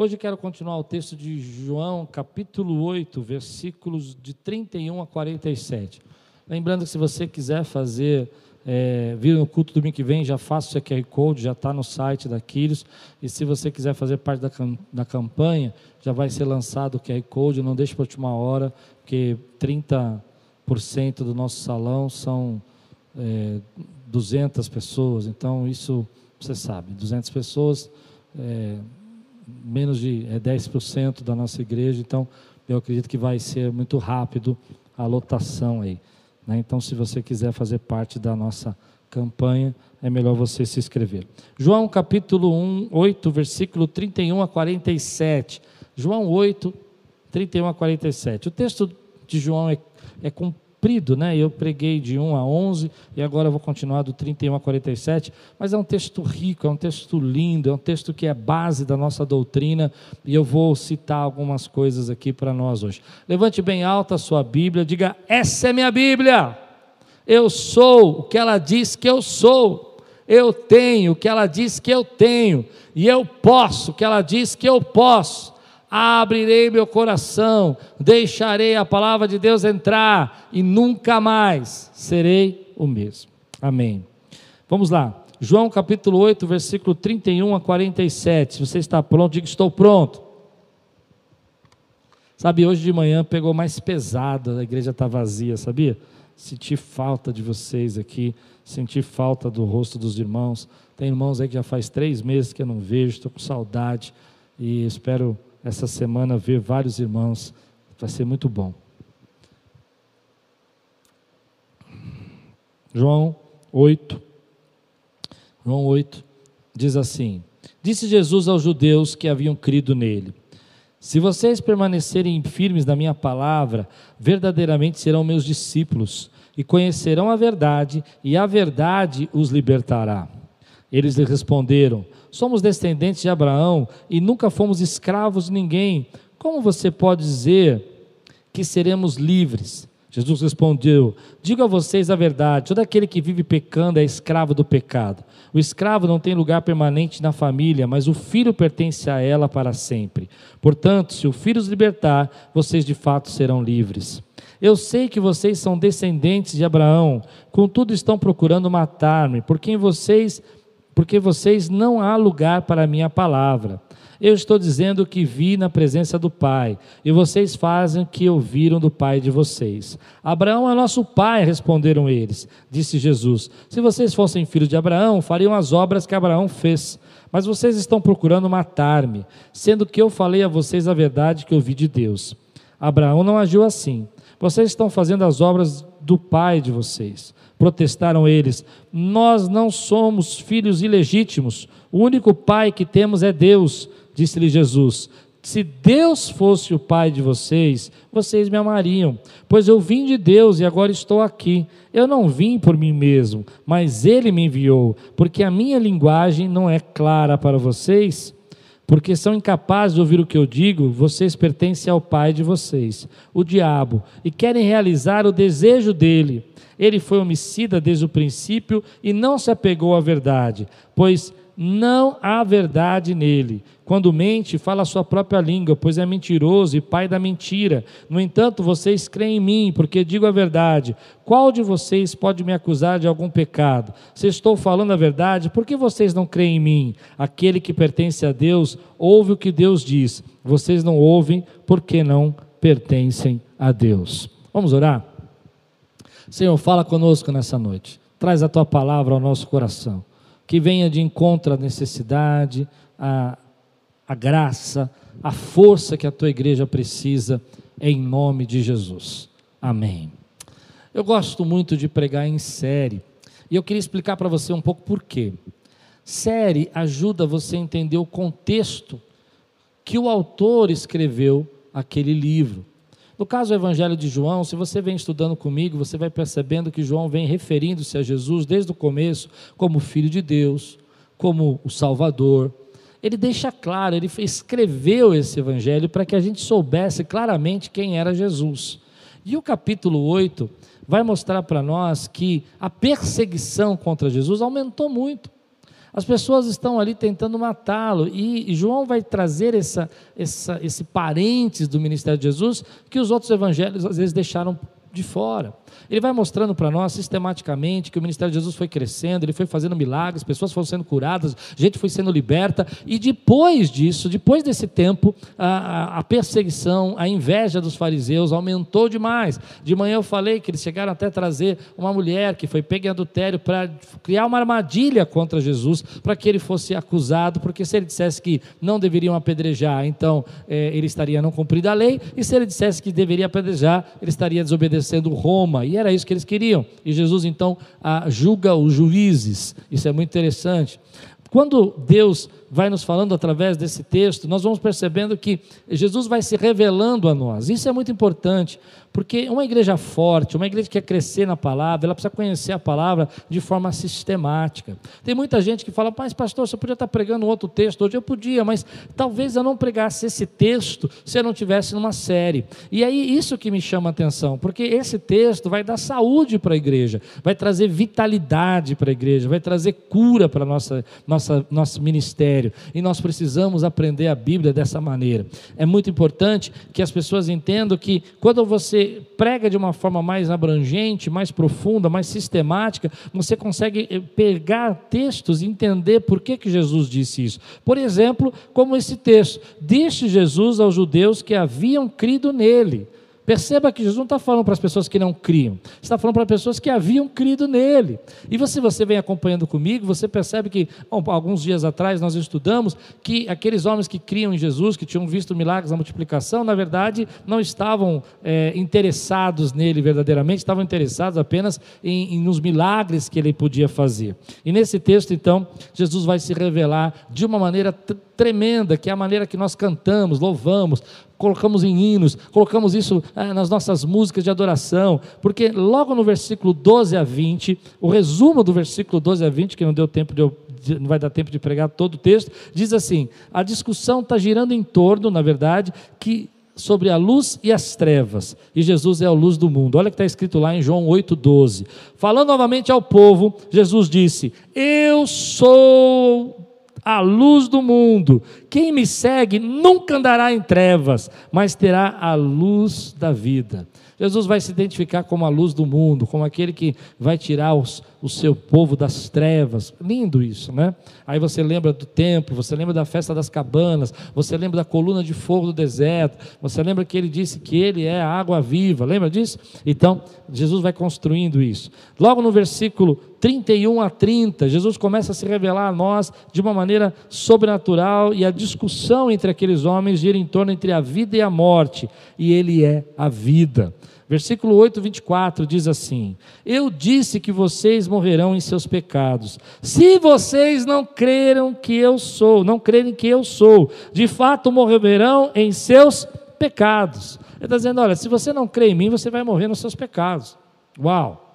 Hoje quero continuar o texto de João, capítulo 8, versículos de 31 a 47. Lembrando que se você quiser fazer, é, vir no culto domingo que vem, já faça o QR Code, já está no site da Quiros. E se você quiser fazer parte da, da campanha, já vai ser lançado o QR Code, não deixe para a última hora, porque 30% do nosso salão são é, 200 pessoas, então isso você sabe, 200 pessoas, é, menos de é 10% da nossa igreja, então eu acredito que vai ser muito rápido a lotação aí. Né? Então, se você quiser fazer parte da nossa campanha, é melhor você se inscrever. João capítulo 1, 8, versículo 31 a 47. João 8, 31 a 47. O texto de João é, é comprido, né? Eu preguei de 1 a 11 e agora vou continuar do 31 a 47, mas é um texto rico, é um texto lindo, é um texto que é base da nossa doutrina e eu vou citar algumas coisas aqui para nós hoje. Levante bem alta a sua Bíblia, diga: "Essa é minha Bíblia. Eu sou o que ela diz que eu sou. Eu tenho o que ela diz que eu tenho e eu posso o que ela diz que eu posso." Abrirei meu coração, deixarei a palavra de Deus entrar e nunca mais serei o mesmo. Amém. Vamos lá. João capítulo 8, versículo 31 a 47. Se você está pronto, diga estou pronto. Sabe, hoje de manhã pegou mais pesado, a igreja está vazia, sabia? Senti falta de vocês aqui, senti falta do rosto dos irmãos. Tem irmãos aí que já faz três meses que eu não vejo, estou com saudade e espero essa semana ver vários irmãos. Vai ser muito bom. João 8. João 8 diz assim: Disse Jesus aos judeus que haviam crido nele: Se vocês permanecerem firmes na minha palavra, verdadeiramente serão meus discípulos e conhecerão a verdade, e a verdade os libertará. Eles lhe responderam: Somos descendentes de Abraão e nunca fomos escravos de ninguém. Como você pode dizer que seremos livres? Jesus respondeu: Digo a vocês a verdade: todo aquele que vive pecando é escravo do pecado. O escravo não tem lugar permanente na família, mas o filho pertence a ela para sempre. Portanto, se o filho os libertar, vocês de fato serão livres. Eu sei que vocês são descendentes de Abraão, contudo estão procurando matar-me, por quem vocês porque vocês não há lugar para a minha palavra. Eu estou dizendo que vi na presença do Pai, e vocês fazem o que ouviram do Pai de vocês. Abraão é nosso pai, responderam eles. Disse Jesus: Se vocês fossem filhos de Abraão, fariam as obras que Abraão fez. Mas vocês estão procurando matar-me, sendo que eu falei a vocês a verdade que ouvi de Deus. Abraão não agiu assim. Vocês estão fazendo as obras do pai de vocês. Protestaram eles: Nós não somos filhos ilegítimos, o único pai que temos é Deus. Disse-lhe Jesus: Se Deus fosse o pai de vocês, vocês me amariam, pois eu vim de Deus e agora estou aqui. Eu não vim por mim mesmo, mas Ele me enviou, porque a minha linguagem não é clara para vocês porque são incapazes de ouvir o que eu digo, vocês pertencem ao pai de vocês, o diabo, e querem realizar o desejo dele. Ele foi homicida desde o princípio e não se apegou à verdade, pois não há verdade nele. Quando mente, fala a sua própria língua, pois é mentiroso e pai da mentira. No entanto, vocês creem em mim, porque digo a verdade. Qual de vocês pode me acusar de algum pecado? Se estou falando a verdade, por que vocês não creem em mim? Aquele que pertence a Deus ouve o que Deus diz. Vocês não ouvem porque não pertencem a Deus. Vamos orar? Senhor, fala conosco nessa noite. Traz a tua palavra ao nosso coração que venha de encontro à necessidade, à, à graça, à força que a tua igreja precisa, em nome de Jesus. Amém. Eu gosto muito de pregar em série, e eu queria explicar para você um pouco por quê. Série ajuda você a entender o contexto que o autor escreveu aquele livro. No caso do Evangelho de João, se você vem estudando comigo, você vai percebendo que João vem referindo-se a Jesus desde o começo como Filho de Deus, como o Salvador. Ele deixa claro, ele escreveu esse Evangelho para que a gente soubesse claramente quem era Jesus. E o capítulo 8 vai mostrar para nós que a perseguição contra Jesus aumentou muito. As pessoas estão ali tentando matá-lo, e, João vai trazer essa, essa, esse parentes do ministério de Jesus que os outros evangelhos às vezes deixaram de fora. Ele vai mostrando para nós sistematicamente que o ministério de Jesus foi crescendo, ele foi fazendo milagres, pessoas foram sendo curadas, gente foi sendo liberta, e depois disso, depois desse tempo, a, a perseguição, a inveja dos fariseus aumentou demais. De manhã eu falei que eles chegaram até a trazer uma mulher que foi pega em adultério para criar uma armadilha contra Jesus, para que ele fosse acusado, porque se ele dissesse que não deveriam apedrejar, então eh, ele estaria não cumprindo a lei, e se ele dissesse que deveria apedrejar, ele estaria desobedecendo Roma. E era isso que eles queriam. E Jesus então julga os juízes. Isso é muito interessante. Quando Deus vai nos falando através desse texto, nós vamos percebendo que Jesus vai se revelando a nós. Isso é muito importante, porque uma igreja forte, uma igreja que quer crescer na palavra, ela precisa conhecer a palavra de forma sistemática. Tem muita gente que fala, mas pastor, você podia estar pregando outro texto hoje. Eu podia, mas talvez eu não pregasse esse texto se eu não tivesse numa série. E aí isso que me chama a atenção, porque esse texto vai dar saúde para a igreja, vai trazer vitalidade para a igreja, vai trazer cura para nossa, nossa nosso ministério. E nós precisamos aprender a Bíblia dessa maneira. É muito importante que as pessoas entendam que quando você prega de uma forma mais abrangente, mais profunda, mais sistemática, você consegue eh, pegar textos e entender por que, que Jesus disse isso. Por exemplo, como esse texto: Disse Jesus aos judeus que haviam crido nele. Perceba que Jesus não está falando para as pessoas que não criam, está falando para pessoas que haviam crido nele. E se você vem acompanhando comigo, você percebe que bom, alguns dias atrás nós estudamos que aqueles homens que criam em Jesus, que tinham visto milagres na multiplicação, na verdade não estavam é, interessados nele verdadeiramente, estavam interessados apenas em, em, nos milagres que ele podia fazer. E nesse texto, então, Jesus vai se revelar de uma maneira tremenda, que é a maneira que nós cantamos, louvamos, colocamos em hinos, colocamos isso ah, nas nossas músicas de adoração, porque logo no versículo 12 a 20, o resumo do versículo 12 a 20, que não deu tempo de eu não vai dar tempo de pregar todo o texto, diz assim: a discussão está girando em torno, na verdade, que sobre a luz e as trevas, e Jesus é a luz do mundo. Olha o que está escrito lá em João 8,12. Falando novamente ao povo, Jesus disse: Eu sou a luz do mundo. Quem me segue nunca andará em trevas, mas terá a luz da vida. Jesus vai se identificar como a luz do mundo, como aquele que vai tirar os, o seu povo das trevas. Lindo isso, né? Aí você lembra do templo, você lembra da festa das cabanas, você lembra da coluna de fogo do deserto, você lembra que ele disse que ele é a água viva, lembra disso? Então, Jesus vai construindo isso. Logo no versículo 31 a 30, Jesus começa a se revelar a nós de uma maneira sobrenatural e a discussão entre aqueles homens gira em torno entre a vida e a morte, e ele é a vida. Versículo 8, 24 diz assim: Eu disse que vocês morrerão em seus pecados. Se vocês não creram que eu sou, não crerem que eu sou, de fato morrerão em seus pecados. Ele está dizendo: olha, se você não crê em mim, você vai morrer nos seus pecados. Uau!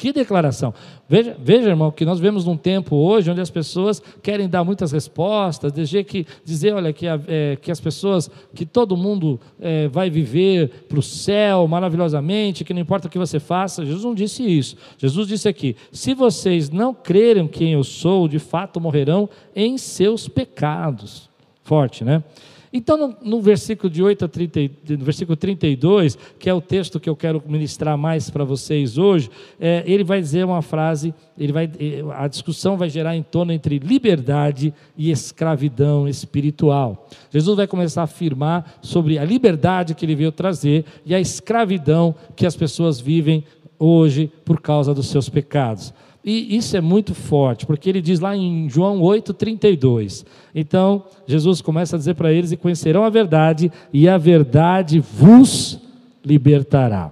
Que declaração. Veja, veja, irmão, que nós vemos num tempo hoje onde as pessoas querem dar muitas respostas, dizer que, dizer, olha, que, é, que as pessoas, que todo mundo é, vai viver para o céu maravilhosamente, que não importa o que você faça. Jesus não disse isso. Jesus disse aqui: se vocês não crerem quem eu sou, de fato morrerão em seus pecados. Forte, né? Então, no, no, versículo de 8 a 30, no versículo 32, que é o texto que eu quero ministrar mais para vocês hoje, é, ele vai dizer uma frase, ele vai, é, a discussão vai gerar em torno entre liberdade e escravidão espiritual. Jesus vai começar a afirmar sobre a liberdade que ele veio trazer e a escravidão que as pessoas vivem hoje por causa dos seus pecados. E isso é muito forte, porque ele diz lá em João 8,32. Então, Jesus começa a dizer para eles: e conhecerão a verdade, e a verdade vos libertará.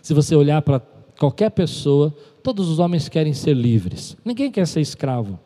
Se você olhar para qualquer pessoa, todos os homens querem ser livres, ninguém quer ser escravo.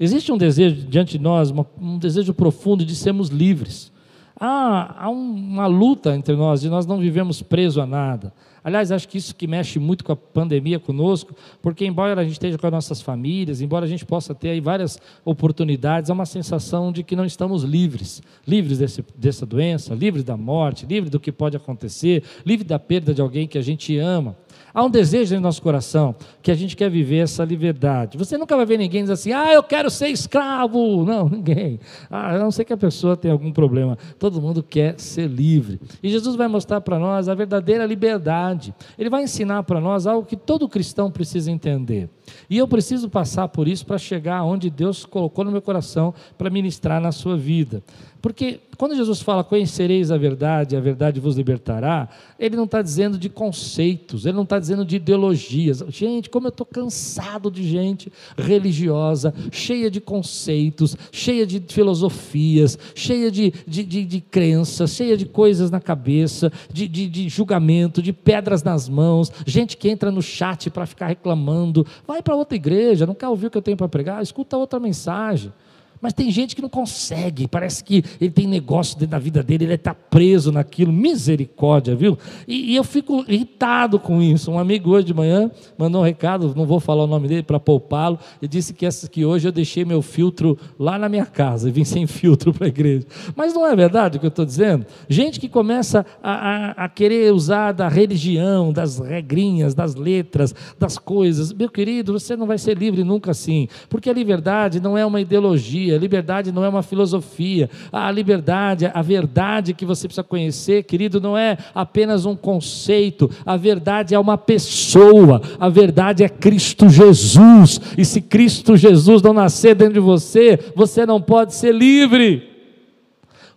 Existe um desejo diante de nós, um desejo profundo de sermos livres. Há, há uma luta entre nós, de nós não vivemos presos a nada. Aliás, acho que isso que mexe muito com a pandemia conosco, porque embora a gente esteja com as nossas famílias, embora a gente possa ter aí várias oportunidades, há uma sensação de que não estamos livres, livres desse, dessa doença, livres da morte, livres do que pode acontecer, livres da perda de alguém que a gente ama. Há um desejo no nosso coração que a gente quer viver essa liberdade. Você nunca vai ver ninguém dizer assim, ah, eu quero ser escravo. Não, ninguém. Ah, a não ser que a pessoa tenha algum problema. Todo mundo quer ser livre. E Jesus vai mostrar para nós a verdadeira liberdade. Ele vai ensinar para nós algo que todo cristão precisa entender. E eu preciso passar por isso para chegar onde Deus colocou no meu coração para ministrar na sua vida. Porque quando Jesus fala conhecereis a verdade, a verdade vos libertará, ele não está dizendo de conceitos, ele não está dizendo de ideologias. Gente, como eu estou cansado de gente religiosa, cheia de conceitos, cheia de filosofias, cheia de, de, de, de crenças, cheia de coisas na cabeça, de, de, de julgamento, de pedras nas mãos, gente que entra no chat para ficar reclamando. Vai para outra igreja, não quer ouvir o que eu tenho para pregar? Escuta outra mensagem. Mas tem gente que não consegue, parece que ele tem negócio dentro da vida dele, ele está preso naquilo, misericórdia, viu? E, e, eu fico irritado com isso. Um amigo hoje de manhã mandou um recado, não vou falar o nome dele para poupá-lo, e disse que, essa, que hoje eu deixei meu filtro lá na minha casa e vim sem filtro para a igreja. Mas não é verdade o que eu estou dizendo? Gente que começa a, a, a querer usar da religião, das regrinhas, das letras, das coisas. Meu querido, você não vai ser livre nunca assim, porque a liberdade não é uma ideologia a liberdade não é uma filosofia, a liberdade, a verdade que você precisa conhecer, querido, não é apenas um conceito, a verdade é uma pessoa, a verdade é Cristo Jesus, e se Cristo Jesus não nascer dentro de você, você não pode ser livre.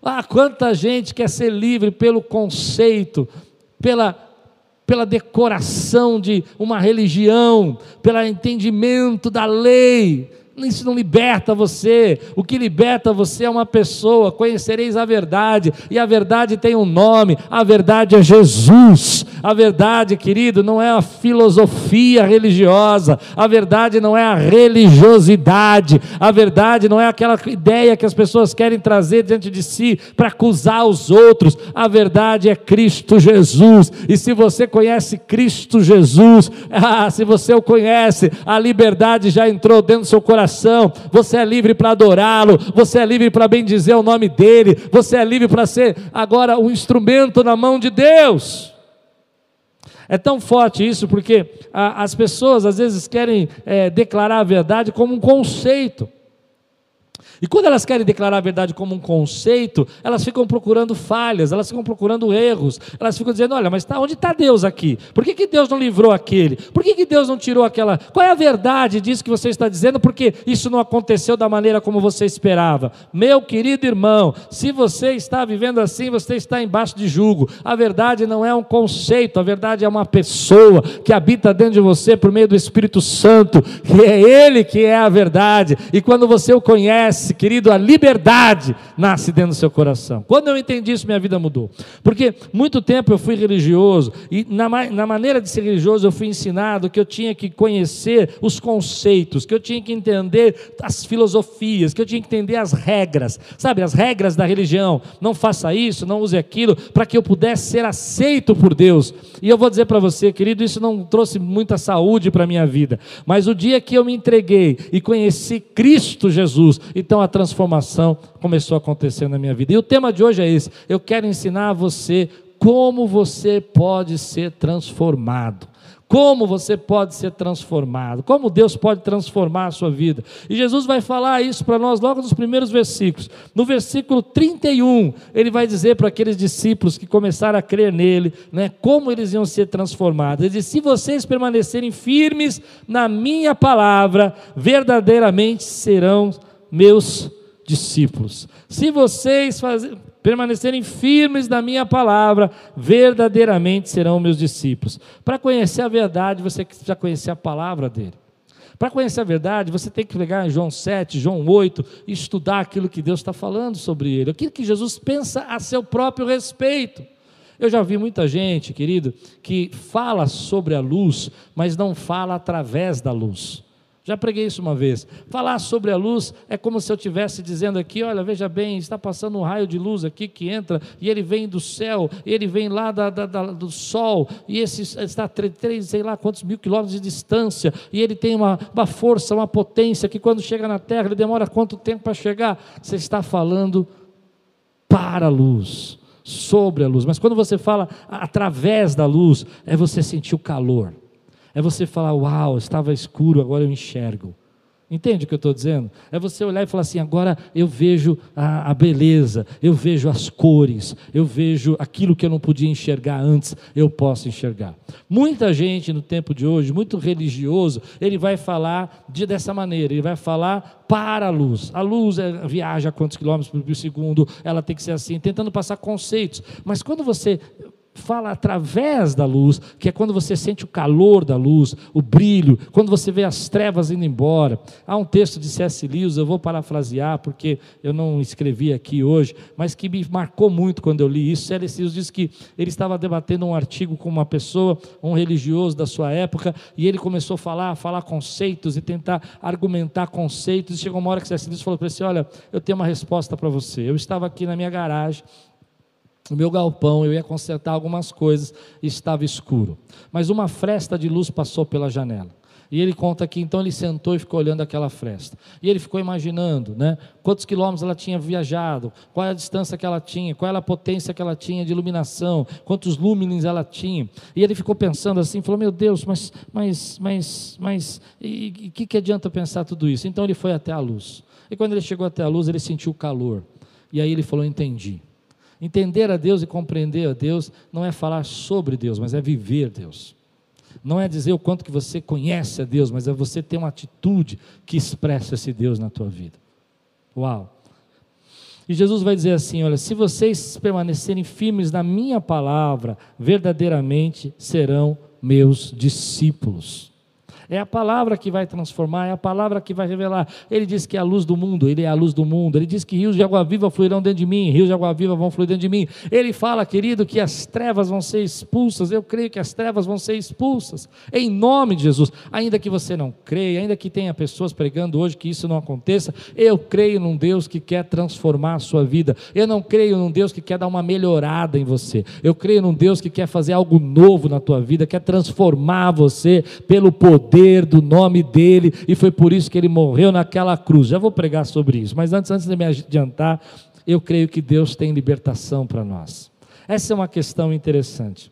Ah, quanta gente quer ser livre pelo conceito, pela pela decoração de uma religião, pelo entendimento da lei, isso não liberta você. O que liberta você é uma pessoa. Conhecereis a verdade, e a verdade tem um nome: a verdade é Jesus. A verdade, querido, não é a filosofia religiosa, a verdade não é a religiosidade, a verdade não é aquela ideia que as pessoas querem trazer diante de si para acusar os outros. A verdade é Cristo Jesus. E se você conhece Cristo Jesus, ah, se você o conhece, a liberdade já entrou dentro do seu coração coração, você é livre para adorá-lo, você é livre para bendizer o nome dele, você é livre para ser agora um instrumento na mão de Deus. É tão forte isso porque a, as pessoas às vezes querem é, declarar a verdade como um conceito. E quando elas querem declarar a verdade como um conceito, elas ficam procurando falhas, elas ficam procurando erros, elas ficam dizendo: olha, mas tá, onde está Deus aqui? Por que, que Deus não livrou aquele? Por que, que Deus não tirou aquela? Qual é a verdade disso que você está dizendo? Porque isso não aconteceu da maneira como você esperava. Meu querido irmão, se você está vivendo assim, você está embaixo de julgo. A verdade não é um conceito, a verdade é uma pessoa que habita dentro de você por meio do Espírito Santo, que é Ele que é a verdade. E quando você o conhece, querido, a liberdade nasce dentro do seu coração. Quando eu entendi isso, minha vida mudou. Porque muito tempo eu fui religioso, e na, na maneira de ser religioso eu fui ensinado que eu tinha que conhecer os conceitos, que eu tinha que entender as filosofias, que eu tinha que entender as regras, sabe, as regras da religião. Não faça isso, não use aquilo, para que eu pudesse ser aceito por Deus. E eu vou dizer para você, querido, isso não trouxe muita saúde para a minha vida. Mas o dia que eu me entreguei e conheci Cristo Jesus, então a transformação começou a acontecer na minha vida. E o tema de hoje é esse: eu quero ensinar a você como você pode ser transformado. Como você pode ser transformado, como Deus pode transformar a sua vida. E Jesus vai falar isso para nós logo nos primeiros versículos. No versículo 31, ele vai dizer para aqueles discípulos que começaram a crer nele, né, como eles iam ser transformados. Ele diz: Se vocês permanecerem firmes na minha palavra, verdadeiramente serão transformados meus discípulos. Se vocês permanecerem firmes na minha palavra, verdadeiramente serão meus discípulos. Para conhecer a verdade, você precisa conhecer a palavra dele. Para conhecer a verdade, você tem que pegar João 7, João 8 e estudar aquilo que Deus está falando sobre ele, aquilo que Jesus pensa a seu próprio respeito. Eu já vi muita gente, querido, que fala sobre a luz, mas não fala através da luz. Já preguei isso uma vez. Falar sobre a luz é como se eu estivesse dizendo aqui: olha, veja bem, está passando um raio de luz aqui que entra, e ele vem do céu, ele vem lá da, da, da, do sol, e esse está a três, sei lá quantos mil quilômetros de distância, e ele tem uma, uma força, uma potência que quando chega na Terra, ele demora quanto tempo para chegar? Você está falando para a luz, sobre a luz. Mas quando você fala através da luz, é você sentir o calor É você falar: Uau, estava escuro, agora eu enxergo. Entende o que eu estou dizendo? É você olhar e falar assim: agora eu vejo a, a, beleza, eu vejo as cores, eu vejo aquilo que eu não podia enxergar antes, eu posso enxergar. Muita gente no tempo de hoje, muito religioso, ele vai falar de, dessa maneira: ele vai falar para a luz. A luz é, viaja a quantos quilômetros por segundo, ela tem que ser assim, tentando passar conceitos. Mas quando você fala através da luz, que é quando você sente o calor da luz, o brilho, quando você vê as trevas indo embora. Há um texto de C.S. Lewis, eu vou parafrasear porque eu não escrevi aqui hoje, mas que me marcou muito quando eu li isso. C.S. Lewis diz que ele estava debatendo um artigo com uma pessoa, um religioso da sua época, e ele começou a falar, a falar conceitos e tentar argumentar conceitos, e chegou uma hora que C.S. Lewis falou para ele assim, olha, eu tenho uma resposta para você. Eu estava aqui na minha garagem, no meu galpão, eu ia consertar algumas coisas e estava escuro. Mas uma fresta de luz passou pela janela. E ele conta aqui, então ele sentou e ficou olhando aquela fresta. E ele ficou imaginando, né? Quantos quilômetros ela tinha viajado, qual é a distância que ela tinha, qual era a potência que ela tinha de iluminação, quantos lúmenes ela tinha. E ele ficou pensando assim, falou: Meu Deus, mas, mas, mas, mas, e o que, que adianta pensar tudo isso? Então ele foi até a luz. E quando ele chegou até a luz, ele sentiu o calor. E aí ele falou: Entendi. Entender a Deus e compreender a Deus não é falar sobre Deus, mas é viver Deus. Não é dizer o quanto que você conhece a Deus, mas é você ter uma atitude que expressa esse Deus na tua vida. Uau! E Jesus vai dizer assim: olha, se vocês permanecerem firmes na minha palavra, verdadeiramente serão meus discípulos. É a palavra que vai transformar, é a palavra que vai revelar. Ele diz que é a luz do mundo, ele é a luz do mundo. Ele diz que rios de água viva fluirão dentro de mim, rios de água viva vão fluir dentro de mim. Ele fala, querido, que as trevas vão ser expulsas. Eu creio que as trevas vão ser expulsas. Em nome de Jesus. Ainda que você não creia, ainda que tenha pessoas pregando hoje que isso não aconteça, eu creio num Deus que quer transformar a sua vida. Eu não creio num Deus que quer dar uma melhorada em você. Eu creio num Deus que quer fazer algo novo na tua vida, quer transformar você pelo poder poder do nome dele, e foi por isso que ele morreu naquela cruz. Já vou pregar sobre isso, mas antes, antes de me adiantar, eu creio que Deus tem libertação para nós. Essa é uma questão interessante.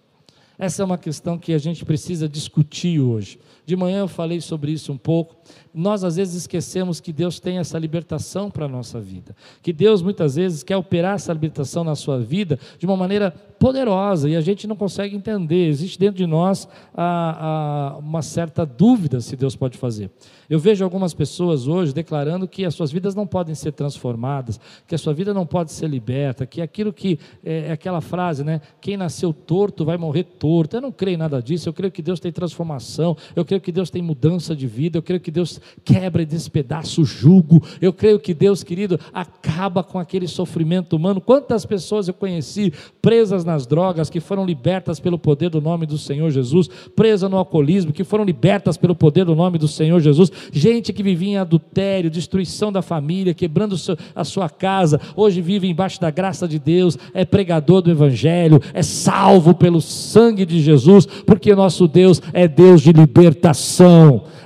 Essa é uma questão que a gente precisa discutir hoje. De manhã eu falei sobre isso um pouco. Nós às vezes esquecemos que Deus tem essa libertação para a nossa vida. Que Deus muitas vezes quer operar essa libertação na sua vida de uma maneira poderosa e a gente não consegue entender. Existe dentro de nós a, a, uma certa dúvida se Deus pode fazer. Eu vejo algumas pessoas hoje declarando que as suas vidas não podem ser transformadas, que a sua vida não pode ser liberta, que aquilo que é, é aquela frase, né? Quem nasceu torto vai morrer torto. Eu não creio em nada disso. Eu creio que Deus tem transformação. Eu creio que Deus tem mudança de vida. Eu creio que Deus quebra e despedaça o jugo. Eu creio que Deus, querido, acaba com aquele sofrimento humano. Quantas pessoas eu conheci presas nas drogas, que foram libertas pelo poder do nome do Senhor Jesus, presas no alcoolismo, que foram libertas pelo poder do nome do Senhor Jesus, gente que vivia em adultério, destruição da família, quebrando a sua casa, hoje vive embaixo da graça de Deus, é pregador do Evangelho, é salvo pelo sangue de Jesus, porque nosso Deus é Deus de libertação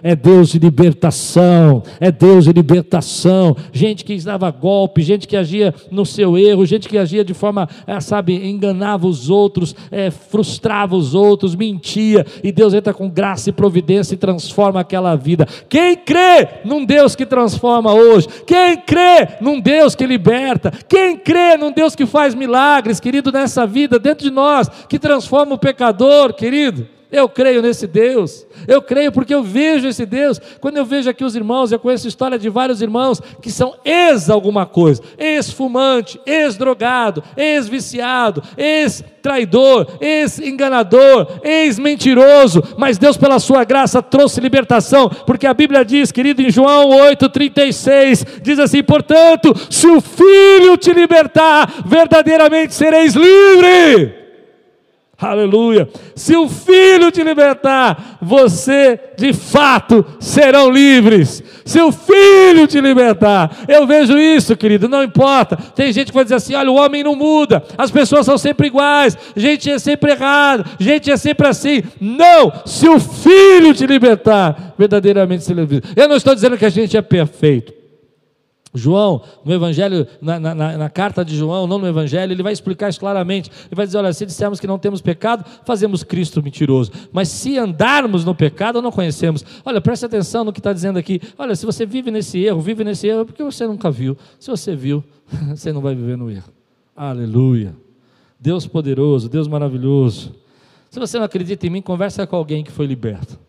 é Deus de libertação, é Deus de libertação. Gente que dava golpe, gente que agia no seu erro, gente que agia de forma, é, sabe, enganava os outros, é, frustrava os outros, mentia, e Deus entra com graça e providência e transforma aquela vida. Quem crê num Deus que transforma hoje? Quem crê num Deus que liberta? Quem crê num Deus que faz milagres, querido, nessa vida, dentro de nós, que transforma o pecador, querido? Eu creio nesse Deus. Eu creio porque eu vejo esse Deus. Quando eu vejo aqui os irmãos, eu conheço a história de vários irmãos que são ex alguma coisa, ex-fumante, ex-drogado, ex-viciado, ex-traidor, ex-enganador, ex-mentiroso, mas Deus pela sua graça trouxe libertação, porque a Bíblia diz, querido, em João 8:36, diz assim: "Portanto, se o Filho te libertar, verdadeiramente sereis livre." Aleluia. Se o Filho te libertar, você de fato serão livres. Se o Filho te libertar, eu vejo isso, querido, não importa. Tem gente que vai dizer assim: olha, o homem não muda, as pessoas são sempre iguais, gente é sempre errado, gente é sempre assim. Não, se o Filho te libertar, verdadeiramente serão livres. Eu não estou dizendo que a gente é perfeito. João, no Evangelho, na, na, na, carta de João, não no Evangelho, ele vai explicar isso claramente. Ele vai dizer: olha, se dissermos que não temos pecado, fazemos Cristo mentiroso. Mas se andarmos no pecado, não conhecemos. Olha, preste atenção no que está dizendo aqui. Olha, se você vive nesse erro, vive nesse erro, é porque você nunca viu. Se você viu, você não vai viver no erro. Aleluia. Deus poderoso, Deus maravilhoso. Se você não acredita em mim, conversa com alguém que foi liberto.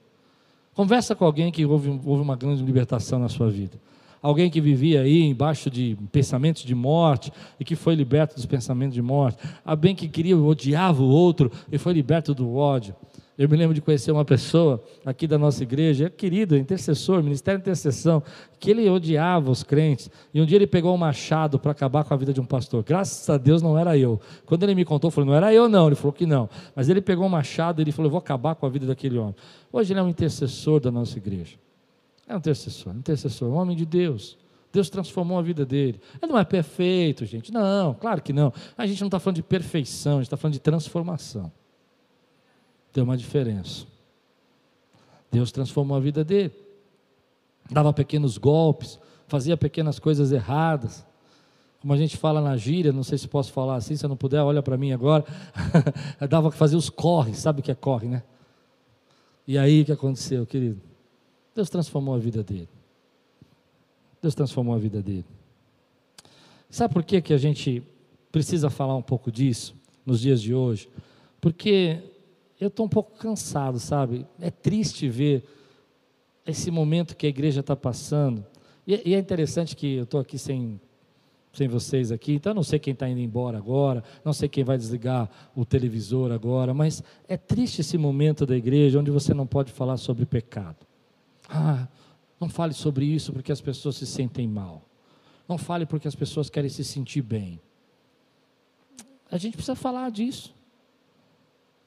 Conversa com alguém que houve, houve uma grande libertação na sua vida alguém que vivia aí embaixo de pensamentos de morte e que foi liberto dos pensamentos de morte, alguém que queria, odiava o outro e foi liberto do ódio. Eu me lembro de conhecer uma pessoa aqui da nossa igreja, é querido, intercessor, ministério de intercessão, que ele odiava os crentes. E um dia ele pegou um machado para acabar com a vida de um pastor. Graças a Deus não era eu. Quando ele me contou, eu falei, não era eu não. Ele falou que não. Mas ele pegou um machado e ele falou, eu vou acabar com a vida daquele homem. Hoje ele é um intercessor da nossa igreja. É um intercessor, um intercessor, um homem de Deus. Deus transformou a vida dele. Ele não é perfeito, gente. Não, claro que não. A gente não está falando de perfeição, a gente está falando de transformação. Tem uma diferença. Deus transformou a vida dele. Dava pequenos golpes, fazia pequenas coisas erradas. Como a gente fala na gíria, não sei se posso falar assim, se eu não puder, olha para mim agora. Dava que fazer os corre, sabe o que é corre, né? E aí o que aconteceu, querido? Deus transformou a vida dele. Deus transformou a vida dele. Sabe por que, que a gente precisa falar um pouco disso nos dias de hoje? Porque eu estou um pouco cansado, sabe? É triste ver esse momento que a igreja está passando. E, e, é interessante que eu estou aqui sem, sem vocês aqui, então eu não sei quem está indo embora agora, não sei quem vai desligar o televisor agora, mas é triste esse momento da igreja onde você não pode falar sobre pecado. Ah, não fale sobre isso porque as pessoas se sentem mal. Não fale porque as pessoas querem se sentir bem. A gente precisa falar disso.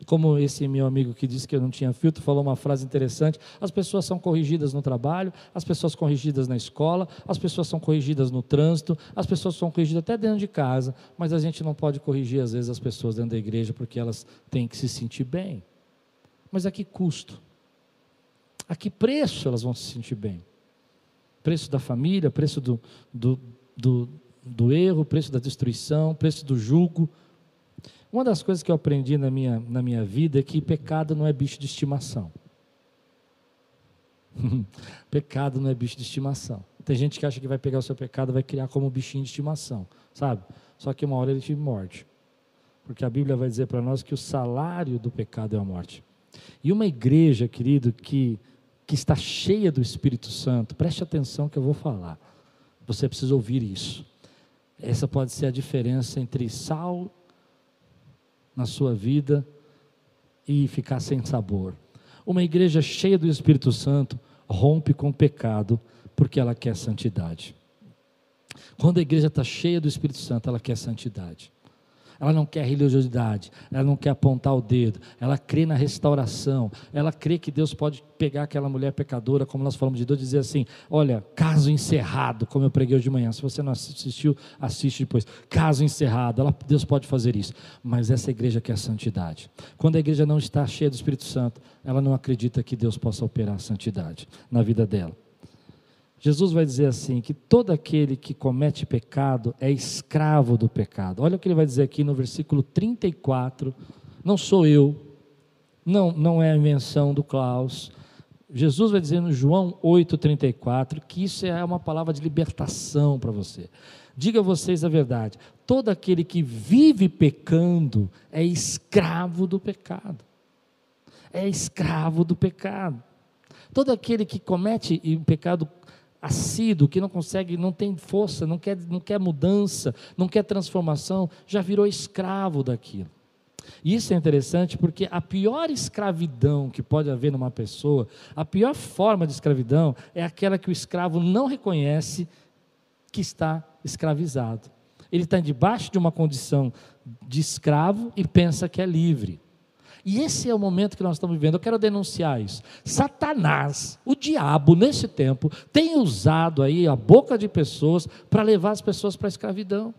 Como esse meu amigo que disse que eu não tinha filtro falou uma frase interessante: as pessoas são corrigidas no trabalho, as pessoas são corrigidas na escola, as pessoas são corrigidas no trânsito, as pessoas são corrigidas até dentro de casa, mas a gente não pode corrigir às vezes as pessoas dentro da igreja porque elas têm que se sentir bem. Mas a que custo? A que preço elas vão se sentir bem? Preço da família, preço do, do, do, do erro, preço da destruição, preço do jugo. Uma das coisas que eu aprendi na minha, na minha vida é que pecado não é bicho de estimação. pecado não é bicho de estimação. Tem gente que acha que vai pegar o seu pecado vai criar como bichinho de estimação, sabe? Só que uma hora ele te morde. Porque a Bíblia vai dizer para nós que o salário do pecado é a morte. E uma igreja, querido, que que está cheia do Espírito Santo, preste atenção que eu vou falar. Você precisa ouvir isso. Essa pode ser a diferença entre sal na sua vida e ficar sem sabor. Uma igreja cheia do Espírito Santo rompe com o pecado porque ela quer santidade. Quando a igreja está cheia do Espírito Santo, ela quer santidade ela não quer religiosidade, ela não quer apontar o dedo, ela crê na restauração, ela crê que Deus pode pegar aquela mulher pecadora, como nós falamos de Deus, e dizer assim: olha, caso encerrado, como eu preguei hoje de manhã, se você não assistiu, assiste depois. Caso encerrado, ela, Deus pode fazer isso, mas essa igreja quer santidade. Quando a igreja não está cheia do Espírito Santo, ela não acredita que Deus possa operar santidade na vida dela. Jesus vai dizer assim: que todo aquele que comete pecado é escravo do pecado. Olha o que ele vai dizer aqui no versículo 34. Não sou eu, não, não é a invenção do Klaus. Jesus vai dizer no João 8,34 que isso é uma palavra de libertação para você. Diga a vocês a verdade: todo aquele que vive pecando é escravo do pecado. É escravo do pecado. Todo aquele que comete um pecado assíduo, que não consegue, não tem força, não quer, não quer mudança, não quer transformação, já virou escravo daquilo. E isso é interessante porque a pior escravidão que pode haver numa pessoa, a pior forma de escravidão é aquela que o escravo não reconhece que está escravizado. Ele está debaixo de uma condição de escravo e pensa que é livre. E esse é o momento que nós estamos vivendo. Eu quero denunciar isso. Satanás, o diabo, nesse tempo, tem usado aí a boca de pessoas para levar as pessoas para a escravidão.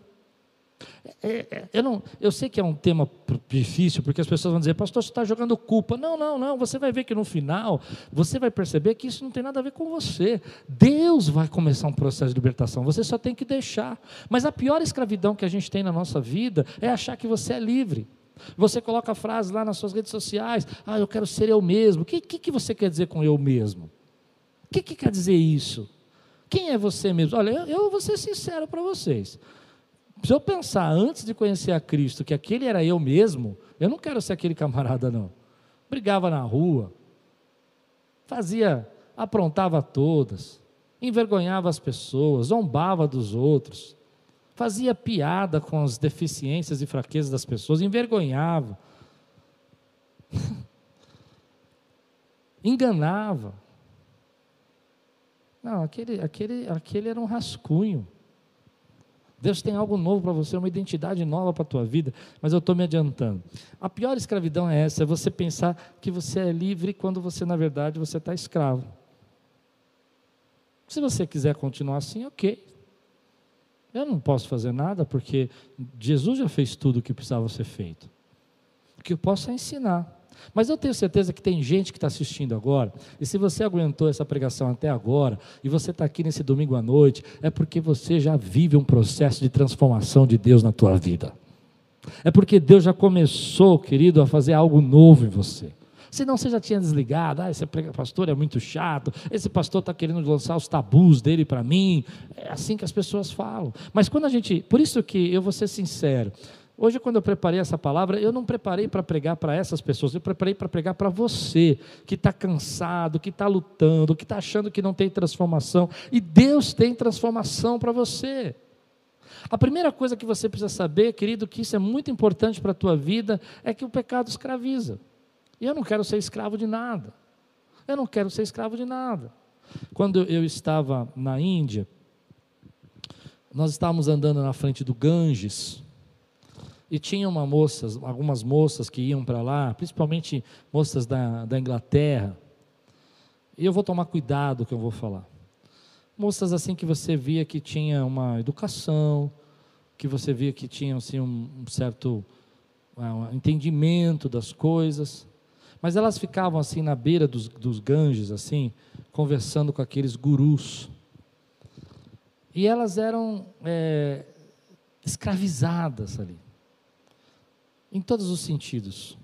É, é, eu, não, eu sei que é um tema difícil, porque as pessoas vão dizer, pastor, você está jogando culpa. Não, não, não. Você vai ver que no final, você vai perceber que isso não tem nada a ver com você. Deus vai começar um processo de libertação. Você só tem que deixar. Mas a pior escravidão que a gente tem na nossa vida é achar que você é livre. Você coloca frases lá nas suas redes sociais, ah, eu quero ser eu mesmo. O que, que, que você quer dizer com eu mesmo? O que, que quer dizer isso? Quem é você mesmo? Olha, eu, eu vou ser sincero para vocês. Se eu pensar antes de conhecer a Cristo que aquele era eu mesmo, eu não quero ser aquele camarada, não. Brigava na rua, fazia, aprontava todas, envergonhava as pessoas, zombava dos outros, fazia piada com as deficiências e fraquezas das pessoas, envergonhava, enganava. Não, aquele, aquele, aquele era um rascunho. Deus tem algo novo para você, uma identidade nova para a tua vida, mas eu estou me adiantando. A pior escravidão é essa, é você pensar que você é livre quando você, na verdade, você está escravo. Se você quiser continuar assim, ok. Eu não posso fazer nada porque Jesus já fez tudo o que precisava ser feito. O que eu posso é ensinar. Mas eu tenho certeza que tem gente que está assistindo agora, e se você aguentou essa pregação até agora, e você está aqui nesse domingo à noite, é porque você já vive um processo de transformação de Deus na tua vida. É porque Deus já começou, querido, a fazer algo novo em você. Senão você já tinha desligado, ah, esse pastor é muito chato, esse pastor está querendo lançar os tabus dele para mim. É assim que as pessoas falam. Mas quando a gente. Por isso que eu vou ser sincero, Hoje, quando eu preparei essa palavra, eu não preparei para pregar para essas pessoas, eu preparei para pregar para você, que está cansado, que está lutando, que está achando que não tem transformação. E Deus tem transformação para você. A primeira coisa que você precisa saber, querido, que isso é muito importante para a tua vida, é que o pecado escraviza. E eu não quero ser escravo de nada. Eu não quero ser escravo de nada. Quando eu estava na Índia, nós estávamos andando na frente do Ganges, e tinha uma moça, algumas moças que iam para lá, principalmente moças da, da Inglaterra. E eu vou tomar cuidado que eu vou falar. Moças assim que você via que tinha uma educação, que você via que tinham assim, um, um certo uh, entendimento das coisas. Mas elas ficavam assim na beira dos, dos Ganges, assim, conversando com aqueles gurus. E elas eram é, escravizadas ali em todos os sentidos.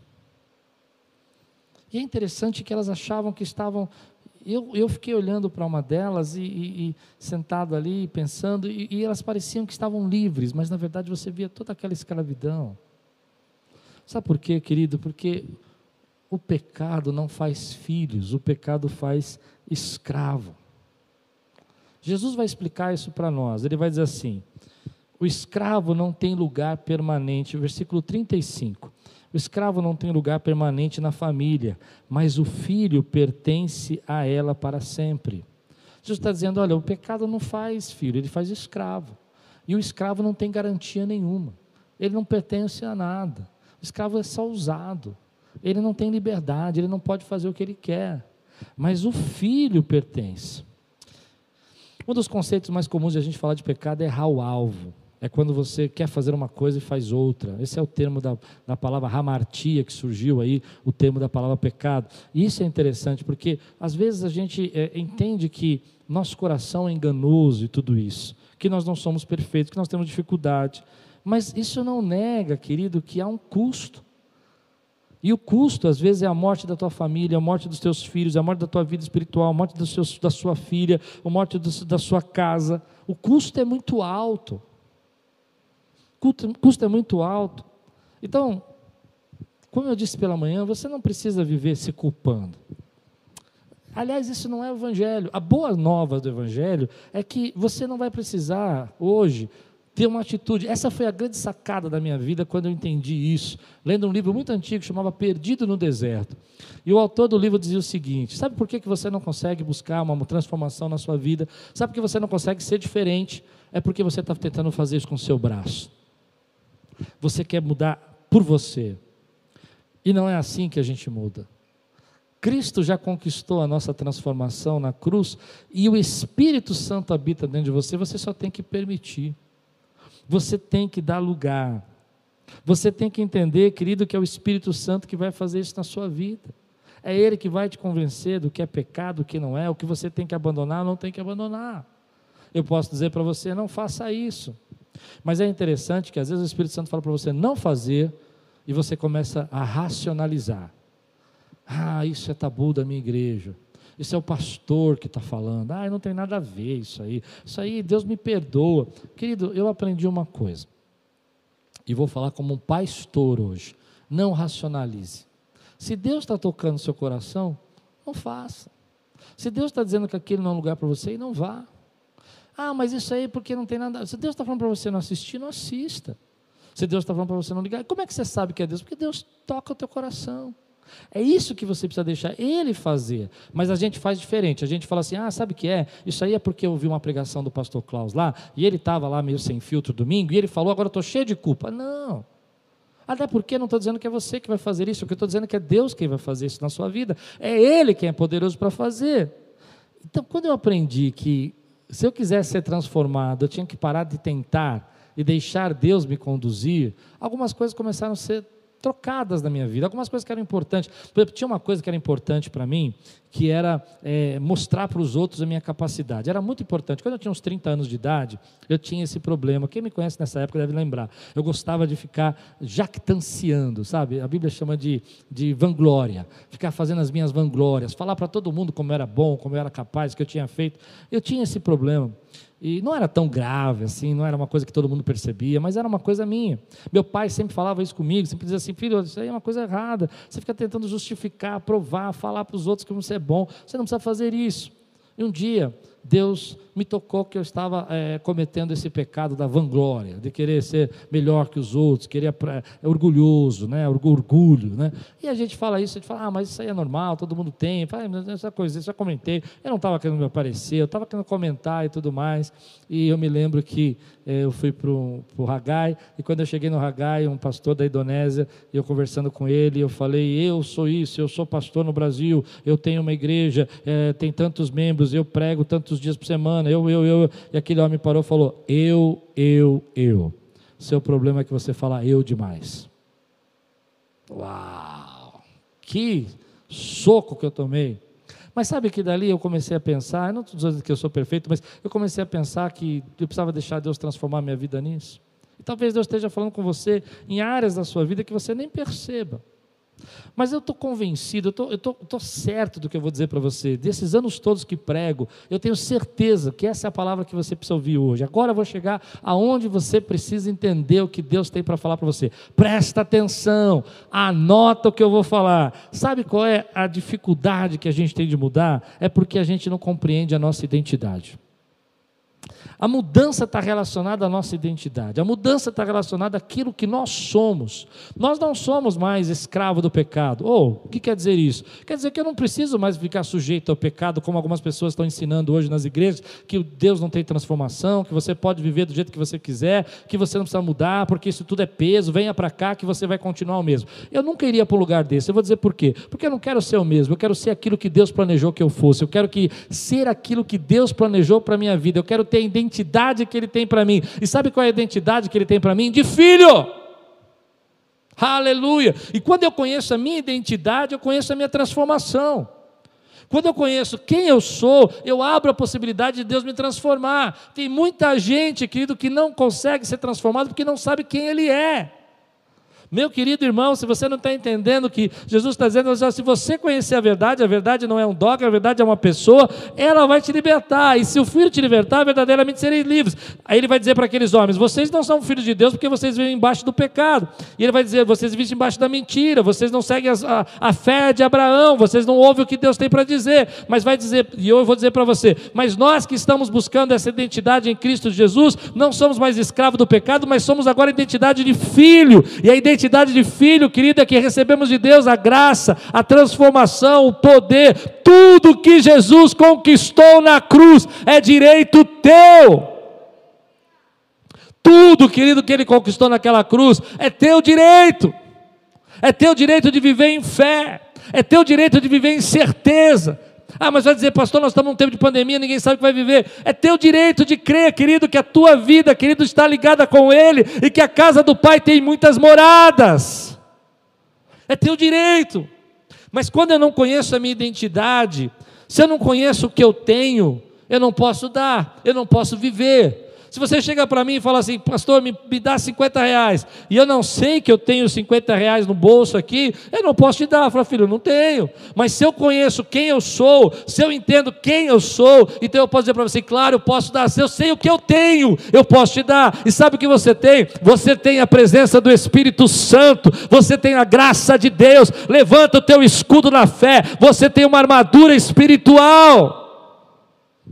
E é interessante que elas achavam que estavam. Eu, eu fiquei olhando para uma delas e, e, e, sentado ali, pensando, e, e elas pareciam que estavam livres, mas na verdade você via toda aquela escravidão. Sabe por quê, querido? Porque o pecado não faz filhos, o pecado faz escravo. Jesus vai explicar isso para nós. Ele vai dizer assim: o escravo não tem lugar permanente. Versículo 35. O escravo não tem lugar permanente na família, mas o filho pertence a ela para sempre. Jesus está dizendo: olha, o pecado não faz filho, ele faz escravo. E o escravo não tem garantia nenhuma, ele não pertence a nada. O escravo é só usado, ele não tem liberdade, ele não pode fazer o que ele quer. Mas o filho pertence. Um dos conceitos mais comuns de a gente falar de pecado é errar o alvo. É quando você quer fazer uma coisa e faz outra. Esse é o termo da, da palavra hamartia que surgiu aí, o termo da palavra pecado. E isso é interessante porque às vezes a gente é, entende que nosso coração é enganoso e tudo isso, que nós não somos perfeitos, que nós temos dificuldade. Mas isso não nega, querido, que há um custo. E o custo, às vezes, é a morte da tua família, a morte dos teus filhos, a morte da tua vida espiritual, a morte seus, da sua filha, a morte do, da sua casa. O custo é muito alto custo é muito alto. Então, como eu disse pela manhã, você não precisa viver se culpando. Aliás, isso não é o Evangelho. A boa nova do Evangelho é que você não vai precisar, hoje, ter uma atitude. Essa foi a grande sacada da minha vida quando eu entendi isso. Lendo um livro muito antigo chamava Perdido no Deserto. E o autor do livro dizia o seguinte: Sabe por que você não consegue buscar uma transformação na sua vida? Sabe por que você não consegue ser diferente? É porque você está tentando fazer isso com o seu braço. Você quer mudar por você. E não é assim que a gente muda. Cristo já conquistou a nossa transformação na cruz e o Espírito Santo habita dentro de você, você só tem que permitir. Você tem que dar lugar. Você tem que entender, querido, que é o Espírito Santo que vai fazer isso na sua vida. É Ele que vai te convencer do que é pecado, o que não é, o que você tem que abandonar, não tem que abandonar. Eu posso dizer para você, não faça isso. Mas é interessante que às vezes o Espírito Santo fala para você não fazer e você começa a racionalizar. Ah, isso é tabu da minha igreja. Isso é o pastor que está falando. Ah, não tem nada a ver isso aí. Isso aí, Deus me perdoa. Querido, eu aprendi uma coisa. E vou falar como um pastor hoje. Não racionalize. Se Deus está tocando seu coração, não faça. Se Deus está dizendo que aquele não é um lugar para você, não vá. Ah, mas isso aí porque não tem nada. Se Deus está falando para você não assistir, não assista. Se Deus está falando para você não ligar, como é que você sabe que é Deus? Porque Deus toca o teu coração. É isso que você precisa deixar Ele fazer. Mas a gente faz diferente. A gente fala assim: ah, sabe o que é? Isso aí é porque eu ouvi uma pregação do pastor Klaus lá, e ele estava lá meio sem filtro domingo, e ele falou: agora eu estou cheio de culpa. Não. Até porque não estou dizendo que é você que vai fazer isso, o que eu estou dizendo é que é Deus quem vai fazer isso na sua vida. É Ele quem é poderoso para fazer. Então, quando eu aprendi que se eu quisesse ser transformado, eu tinha que parar de tentar e deixar Deus me conduzir, algumas coisas começaram a ser trocadas na minha vida, algumas coisas que eram importantes. Por exemplo, tinha uma coisa que era importante para mim, que era é, mostrar para os outros a minha capacidade. Era muito importante. Quando eu tinha uns 30 anos de idade, eu tinha esse problema. Quem me conhece nessa época deve lembrar. Eu gostava de ficar jactanciando, sabe? A Bíblia chama de, de vanglória. Ficar fazendo as minhas vanglórias, falar para todo mundo como era bom, como eu era capaz, o que eu tinha feito. Eu tinha esse problema. E não era tão grave assim, não era uma coisa que todo mundo percebia, mas era uma coisa minha. Meu pai sempre falava isso comigo, sempre dizia assim: filho, isso aí é uma coisa errada. Você fica tentando justificar, provar, falar para os outros que você é bom. Você não precisa fazer isso. E um dia, Deus me tocou que eu estava é, cometendo esse pecado da vanglória, de querer ser melhor que os outros, querer é orgulhoso, né? orgulho, né? E a gente fala isso, a gente fala, ah, mas isso aí é normal, todo mundo tem. Fala, ah, essa coisa, isso eu comentei. Eu não estava querendo me aparecer, eu estava querendo comentar e tudo mais. E eu me lembro que é, eu fui para o Hagai, e quando eu cheguei no Hagai, um pastor da Indonésia, eu conversando com ele, eu falei, eu sou isso, eu sou pastor no Brasil, eu tenho uma igreja, é, tem tantos membros, eu prego tantos dias por semana eu, eu, eu. E aquele homem parou e falou: Eu, eu, eu. Seu problema é que você fala eu demais. Uau! Que soco que eu tomei. Mas sabe que dali eu comecei a pensar, não estou dizendo que eu sou perfeito, mas eu comecei a pensar que eu precisava deixar Deus transformar minha vida nisso. E talvez Deus esteja falando com você em áreas da sua vida que você nem perceba. Mas eu estou convencido, eu estou certo do que eu vou dizer para você. Desses anos todos que prego, eu tenho certeza que essa é a palavra que você precisa ouvir hoje. Agora eu vou chegar aonde você precisa entender o que Deus tem para falar para você. Presta atenção, anota o que eu vou falar. Sabe qual é a dificuldade que a gente tem de mudar? É porque a gente não compreende a nossa identidade. A mudança está relacionada à nossa identidade, a mudança está relacionada àquilo que nós somos. Nós não somos mais escravo do pecado. Ou, oh, o que quer dizer isso? Quer dizer que eu não preciso mais ficar sujeito ao pecado, como algumas pessoas estão ensinando hoje nas igrejas, que Deus não tem transformação, que você pode viver do jeito que você quiser, que você não precisa mudar, porque isso tudo é peso, venha para cá que você vai continuar o mesmo. Eu nunca iria para um lugar desse. Eu vou dizer por quê? Porque eu não quero ser o mesmo, eu quero ser aquilo que Deus planejou que eu fosse, eu quero que ser aquilo que Deus planejou para a minha vida, eu quero ter identidade que Ele tem para mim. E sabe qual é a identidade que Ele tem para mim? De filho. Aleluia! E quando eu conheço a minha identidade, eu conheço a minha transformação. Quando eu conheço quem eu sou, eu abro a possibilidade de Deus me transformar. Tem muita gente, querido, que não consegue ser transformado porque não sabe quem Ele é. Meu querido irmão, se você não está entendendo que Jesus está dizendo, se você conhecer a verdade, a verdade não é um dogma, a verdade é uma pessoa, ela vai te libertar. E se o filho te libertar, verdadeiramente sereis livres. Aí ele vai dizer para aqueles homens: vocês não são filhos de Deus porque vocês vivem embaixo do pecado. E ele vai dizer: vocês vivem embaixo da mentira, vocês não seguem a, a fé de Abraão, vocês não ouvem o que Deus tem para dizer. Mas vai dizer, e eu vou dizer para você: mas nós que estamos buscando essa identidade em Cristo Jesus, não somos mais escravos do pecado, mas somos agora identidade de filho. E a identidade identidade de filho, querida, que recebemos de Deus a graça, a transformação, o poder, tudo que Jesus conquistou na cruz é direito teu. Tudo, querido, que ele conquistou naquela cruz é teu direito. É teu direito de viver em fé, é teu direito de viver em certeza. Ah, mas vai dizer, pastor, nós estamos num tempo de pandemia, ninguém sabe o que vai viver. É teu direito de crer, querido, que a tua vida, querido, está ligada com Ele e que a casa do Pai tem muitas moradas. É teu direito. Mas quando eu não conheço a minha identidade, se eu não conheço o que eu tenho, eu não posso dar, eu não posso viver. Se você chega para mim e fala assim, pastor, me, me dá 50 reais, e eu não sei que eu tenho 50 reais no bolso aqui, eu não posso te dar. Eu falo, filho, não tenho. Mas se eu conheço quem eu sou, se eu entendo quem eu sou, então eu posso dizer para você, claro, eu posso dar. Se eu sei o que eu tenho, eu posso te dar. E sabe o que você tem? Você tem a presença do Espírito Santo, você tem a graça de Deus. Levanta o teu escudo na fé, você tem uma armadura espiritual.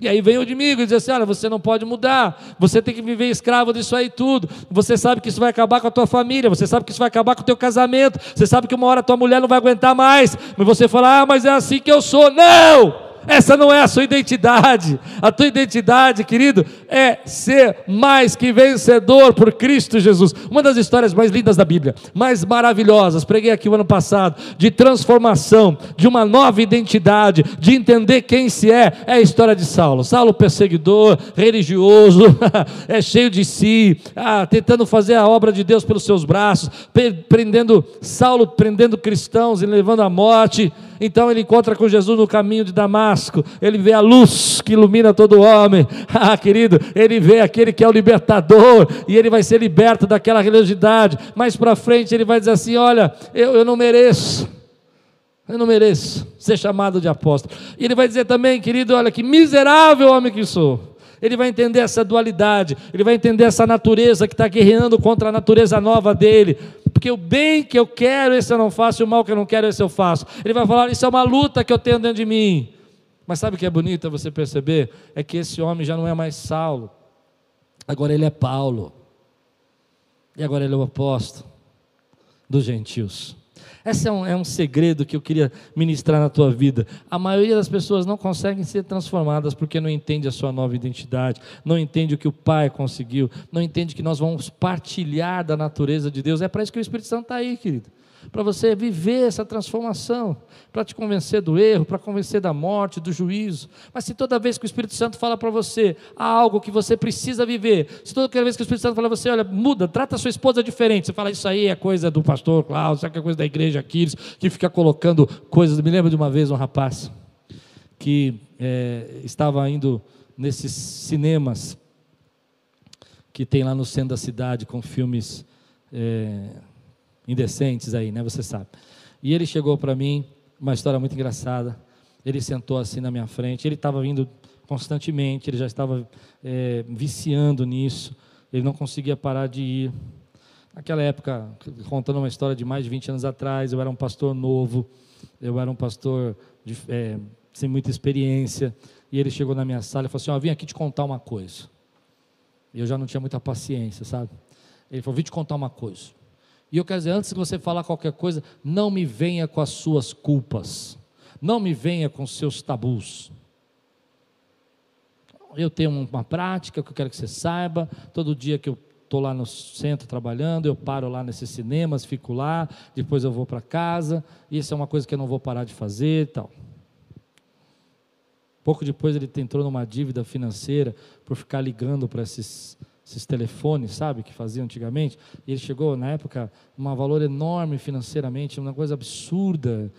E aí vem o inimigo e diz assim: olha, você não pode mudar, você tem que viver escravo disso aí tudo. Você sabe que isso vai acabar com a tua família, você sabe que isso vai acabar com o teu casamento, você sabe que uma hora tua mulher não vai aguentar mais, mas você fala: ah, mas é assim que eu sou. Não! Essa não é a sua identidade. A tua identidade, querido, é ser mais que vencedor por Cristo Jesus. Uma das histórias mais lindas da Bíblia, mais maravilhosas, preguei aqui o ano passado, de transformação, de uma nova identidade, de entender quem se é, é a história de Saulo. Saulo, perseguidor, religioso, é cheio de si, ah, tentando fazer a obra de Deus pelos seus braços, prendendo Saulo, prendendo cristãos e levando à morte. Então ele encontra com Jesus no caminho de Damasco, ele vê a luz que ilumina todo homem. Ah, querido, ele vê aquele que é o libertador e ele vai ser liberto daquela religiosidade. Mais para frente ele vai dizer assim: Olha, eu, eu não mereço. Eu não mereço ser chamado de apóstolo. E ele vai dizer também, querido, olha que miserável homem que sou. Ele vai entender essa dualidade, ele vai entender essa natureza que está guerreando contra a natureza nova dele porque o bem que eu quero, esse eu não faço, e o mal que eu não quero, esse eu faço. Ele vai falar, isso é uma luta que eu tenho dentro de mim. Mas sabe o que é bonito você perceber? É que esse homem já não é mais Saulo, agora ele é Paulo, e agora ele é o apóstolo dos gentios. Esse é um, é um segredo que eu queria ministrar na tua vida. A maioria das pessoas não conseguem ser transformadas porque não entende a sua nova identidade, não entende o que o Pai conseguiu, não entende que nós vamos partilhar da natureza de Deus. É para isso que o Espírito Santo está aí, querido para você viver essa transformação, para te convencer do erro, para convencer da morte, do juízo. Mas se toda vez que o Espírito Santo fala para você há algo que você precisa viver, se toda vez que o Espírito Santo fala para você, olha, muda, trata a sua esposa diferente, você fala, isso aí é coisa do pastor Cláudio, isso aqui é coisa da igreja Aquiles, que fica colocando coisas. Me lembro de uma vez um rapaz que é, estava indo nesses cinemas que tem lá no centro da cidade com filmes. É, indecentes aí, né? Você sabe. E ele chegou para mim, uma história muito engraçada. Ele sentou assim na minha frente. Ele estava vindo constantemente, ele já estava é, viciando nisso. Ele não conseguia parar de ir. Naquela época, contando uma história de mais de 20 anos atrás, eu era um pastor novo, eu era um pastor de, é, sem muita experiência. E ele chegou na minha sala e falou assim: oh, Vim aqui te contar uma coisa. E eu já não tinha muita paciência, sabe? Ele falou: Vim te contar uma coisa. E eu quero dizer, antes de você falar qualquer coisa, não me venha com as suas culpas, não me venha com seus tabus. Eu tenho uma prática que eu quero que você saiba, todo dia que eu estou lá no centro trabalhando, eu paro lá nesses cinemas, fico lá, depois eu vou para casa, isso é uma coisa que eu não vou parar de fazer e tal. Pouco depois ele entrou numa dívida financeira por ficar ligando para esses esses telefones, sabe, que faziam antigamente. E ele chegou, na época, um valor enorme financeiramente, uma coisa absurda.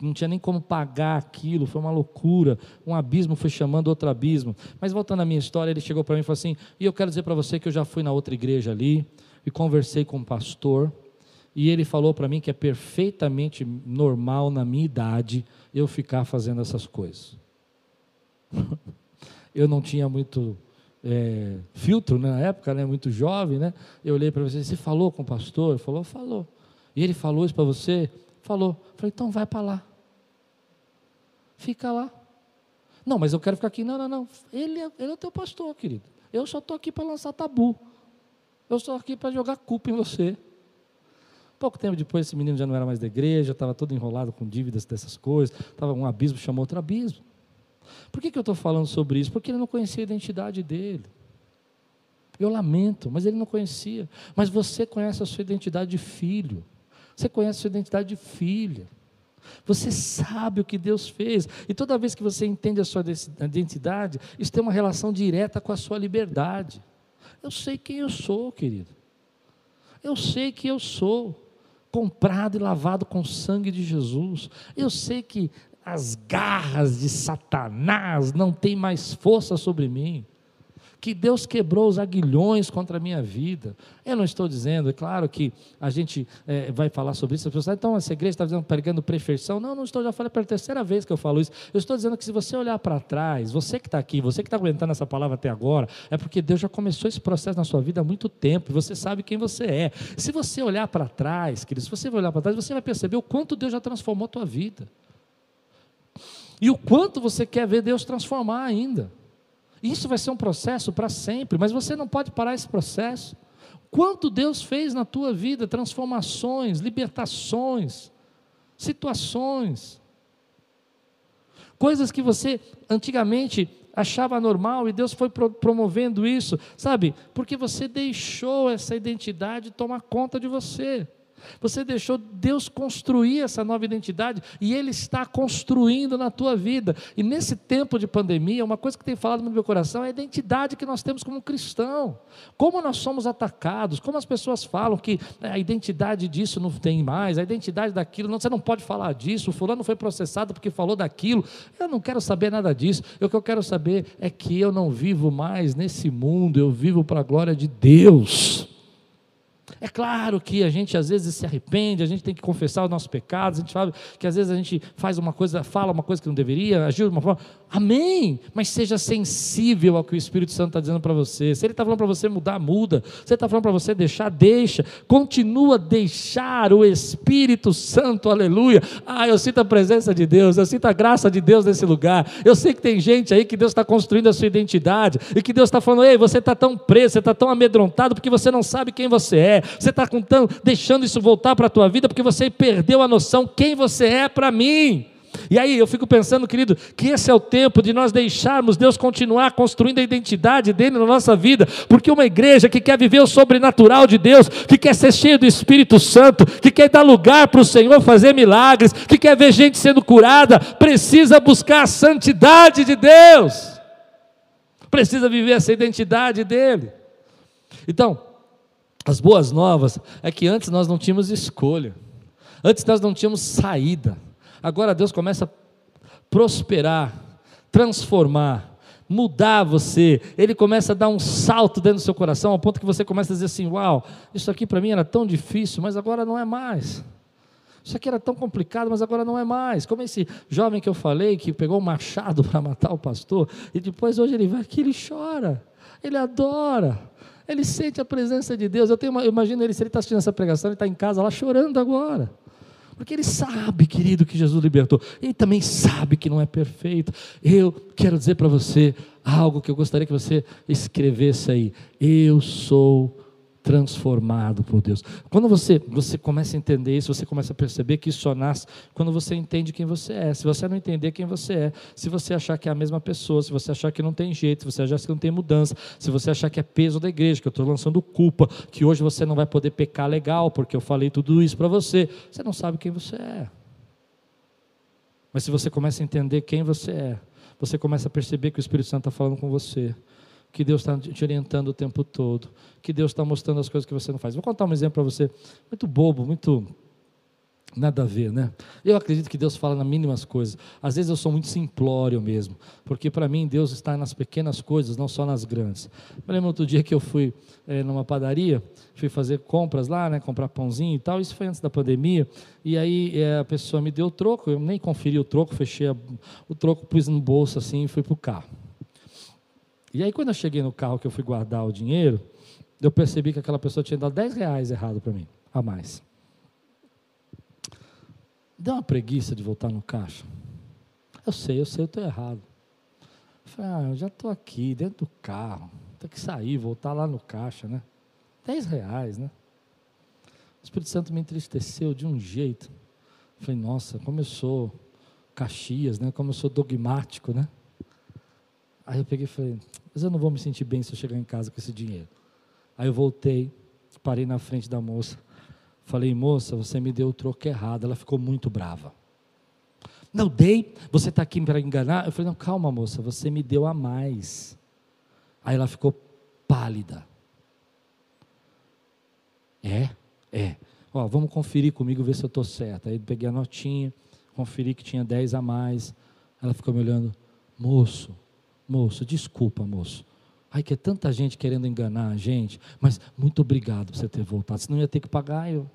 Não tinha nem como pagar aquilo, foi uma loucura. Um abismo foi chamando outro abismo. Mas voltando à minha história, ele chegou para mim e falou assim: e eu quero dizer para você que eu já fui na outra igreja ali e conversei com o um pastor. E ele falou para mim que é perfeitamente normal na minha idade eu ficar fazendo essas coisas. eu não tinha muito é, filtro né, na época, né, muito jovem, né? Eu olhei para você, você falou com o pastor? Ele falou, falou. E ele falou isso para você? Falou. Eu falei, então vai para lá. Fica lá. Não, mas eu quero ficar aqui. Não, não, não. Ele é, ele é o teu pastor, querido. Eu só estou aqui para lançar tabu. Eu estou aqui para jogar culpa em você. Pouco tempo depois, esse menino já não era mais da igreja, estava todo enrolado com dívidas dessas coisas, estava um abismo, chamou outro abismo. Por que, que eu estou falando sobre isso? Porque ele não conhecia a identidade dele. Eu lamento, mas ele não conhecia. Mas você conhece a sua identidade de filho. Você conhece a sua identidade de filha. Você sabe o que Deus fez. E toda vez que você entende a sua identidade, isso tem uma relação direta com a sua liberdade. Eu sei quem eu sou, querido. Eu sei que eu sou comprado e lavado com o sangue de Jesus. Eu sei que as garras de Satanás não têm mais força sobre mim que Deus quebrou os aguilhões contra a minha vida. Eu não estou dizendo, é claro que a gente é, vai falar sobre isso, as pessoas, então essa igreja está dizendo, pregando perfeição. Não, não estou, já falei pela terceira vez que eu falo isso. Eu estou dizendo que se você olhar para trás, você que está aqui, você que está aguentando essa palavra até agora, é porque Deus já começou esse processo na sua vida há muito tempo, e você sabe quem você é. Se você olhar para trás, querido, se você olhar para trás, você vai perceber o quanto Deus já transformou a tua vida. E o quanto você quer ver Deus transformar ainda. Isso vai ser um processo para sempre, mas você não pode parar esse processo. Quanto Deus fez na tua vida, transformações, libertações, situações, coisas que você antigamente achava normal e Deus foi promovendo isso, sabe? Porque você deixou essa identidade tomar conta de você. Você deixou Deus construir essa nova identidade e Ele está construindo na tua vida. E nesse tempo de pandemia, uma coisa que tem falado no meu coração é a identidade que nós temos como cristão. Como nós somos atacados, como as pessoas falam que é, a identidade disso não tem mais, a identidade daquilo, não, você não pode falar disso, o fulano foi processado porque falou daquilo. Eu não quero saber nada disso. O que eu quero saber é que eu não vivo mais nesse mundo, eu vivo para a glória de Deus. É claro que a gente às vezes se arrepende, a gente tem que confessar os nossos pecados, a gente sabe que às vezes a gente faz uma coisa, fala uma coisa que não deveria, agiu de uma forma. Amém! Mas seja sensível ao que o Espírito Santo está dizendo para você. Se ele está falando para você mudar, muda. Se ele está falando para você deixar, deixa. Continua deixar o Espírito Santo, aleluia. Ah, eu sinto a presença de Deus, eu sinto a graça de Deus nesse lugar. Eu sei que tem gente aí que Deus está construindo a sua identidade e que Deus está falando, ei, você está tão preso, você está tão amedrontado porque você não sabe quem você é. Você está deixando isso voltar para a tua vida porque você perdeu a noção quem você é para mim. E aí eu fico pensando, querido, que esse é o tempo de nós deixarmos Deus continuar construindo a identidade dele na nossa vida, porque uma igreja que quer viver o sobrenatural de Deus, que quer ser cheia do Espírito Santo, que quer dar lugar para o Senhor fazer milagres, que quer ver gente sendo curada, precisa buscar a santidade de Deus, precisa viver essa identidade dele. Então, as boas novas é que antes nós não tínhamos escolha, antes nós não tínhamos saída, agora Deus começa a prosperar, transformar, mudar você, Ele começa a dar um salto dentro do seu coração, ao ponto que você começa a dizer assim: Uau, isso aqui para mim era tão difícil, mas agora não é mais. Isso aqui era tão complicado, mas agora não é mais. Como esse jovem que eu falei, que pegou um machado para matar o pastor, e depois hoje ele vai aqui, ele chora, ele adora. Ele sente a presença de Deus. Eu, tenho uma, eu imagino ele, se ele está assistindo essa pregação, ele está em casa lá chorando agora. Porque ele sabe, querido, que Jesus libertou. Ele também sabe que não é perfeito. Eu quero dizer para você algo que eu gostaria que você escrevesse aí. Eu sou transformado por Deus. Quando você, você começa a entender isso, você começa a perceber que isso só nasce quando você entende quem você é. Se você não entender quem você é, se você achar que é a mesma pessoa, se você achar que não tem jeito, se você achar que não tem mudança, se você achar que é peso da igreja, que eu estou lançando culpa, que hoje você não vai poder pecar legal, porque eu falei tudo isso para você, você não sabe quem você é. Mas se você começa a entender quem você é, você começa a perceber que o Espírito Santo está falando com você que Deus está te orientando o tempo todo, que Deus está mostrando as coisas que você não faz. Vou contar um exemplo para você, muito bobo, muito nada a ver, né? Eu acredito que Deus fala nas mínimas coisas. Às vezes eu sou muito simplório mesmo, porque para mim Deus está nas pequenas coisas, não só nas grandes. Eu lembro outro dia que eu fui é, numa padaria, fui fazer compras lá, né, comprar pãozinho e tal. Isso foi antes da pandemia. E aí é, a pessoa me deu o troco, eu nem conferi o troco, fechei a, o troco, pus no bolso assim e fui para o carro. E aí, quando eu cheguei no carro que eu fui guardar o dinheiro, eu percebi que aquela pessoa tinha dado 10 reais errado para mim, a mais. Deu uma preguiça de voltar no caixa. Eu sei, eu sei, eu estou errado. Eu falei, ah, eu já estou aqui, dentro do carro. Tem que sair, voltar lá no caixa, né? 10 reais, né? O Espírito Santo me entristeceu de um jeito. Eu falei, nossa, como eu sou Caxias, né? Como eu sou dogmático, né? Aí eu peguei e falei, mas eu não vou me sentir bem se eu chegar em casa com esse dinheiro. Aí eu voltei, parei na frente da moça, falei, moça, você me deu o troco errado. Ela ficou muito brava. Não dei, você está aqui para enganar. Eu falei: Não, calma, moça, você me deu a mais. Aí ela ficou pálida. É, é. Ó, vamos conferir comigo, ver se eu estou certa. Aí peguei a notinha, conferi que tinha 10 a mais. Ela ficou me olhando, moço, moço, desculpa, moço. Ai, que é tanta gente querendo enganar a gente, mas muito obrigado por você ter voltado, senão ia ter que pagar eu.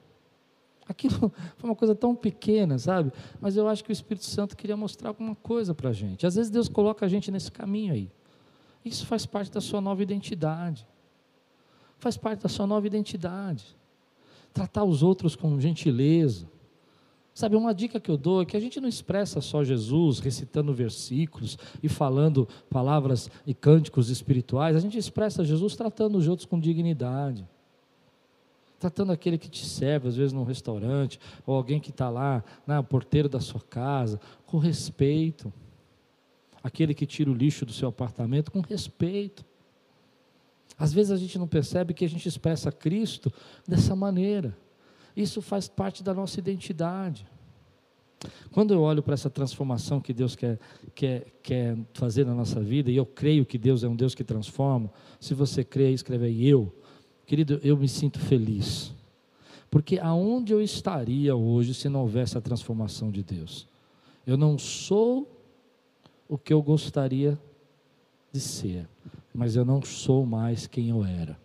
Aquilo foi uma coisa tão pequena, sabe? Mas eu acho que o Espírito Santo queria mostrar alguma coisa para a gente. Às vezes Deus coloca a gente nesse caminho aí. Isso faz parte da sua nova identidade. Faz parte da sua nova identidade. Tratar os outros com gentileza Sabe, uma dica que eu dou é que a gente não expressa só Jesus recitando versículos e falando palavras e cânticos espirituais, a gente expressa Jesus tratando os outros com dignidade. Tratando aquele que te serve, às vezes num restaurante, ou alguém que está lá, na porteiro da sua casa, com respeito. Aquele que tira o lixo do seu apartamento, com respeito. Às vezes a gente não percebe que a gente expressa Cristo dessa maneira. Isso faz parte da nossa identidade. Quando eu olho para essa transformação que Deus quer, quer, quer fazer na nossa vida, e eu creio que Deus é um Deus que transforma, se você crê, escreve aí eu. Querido, eu me sinto feliz. Porque aonde eu estaria hoje se não houvesse a transformação de Deus? Eu não sou o que eu gostaria de ser, mas eu não sou mais quem eu era.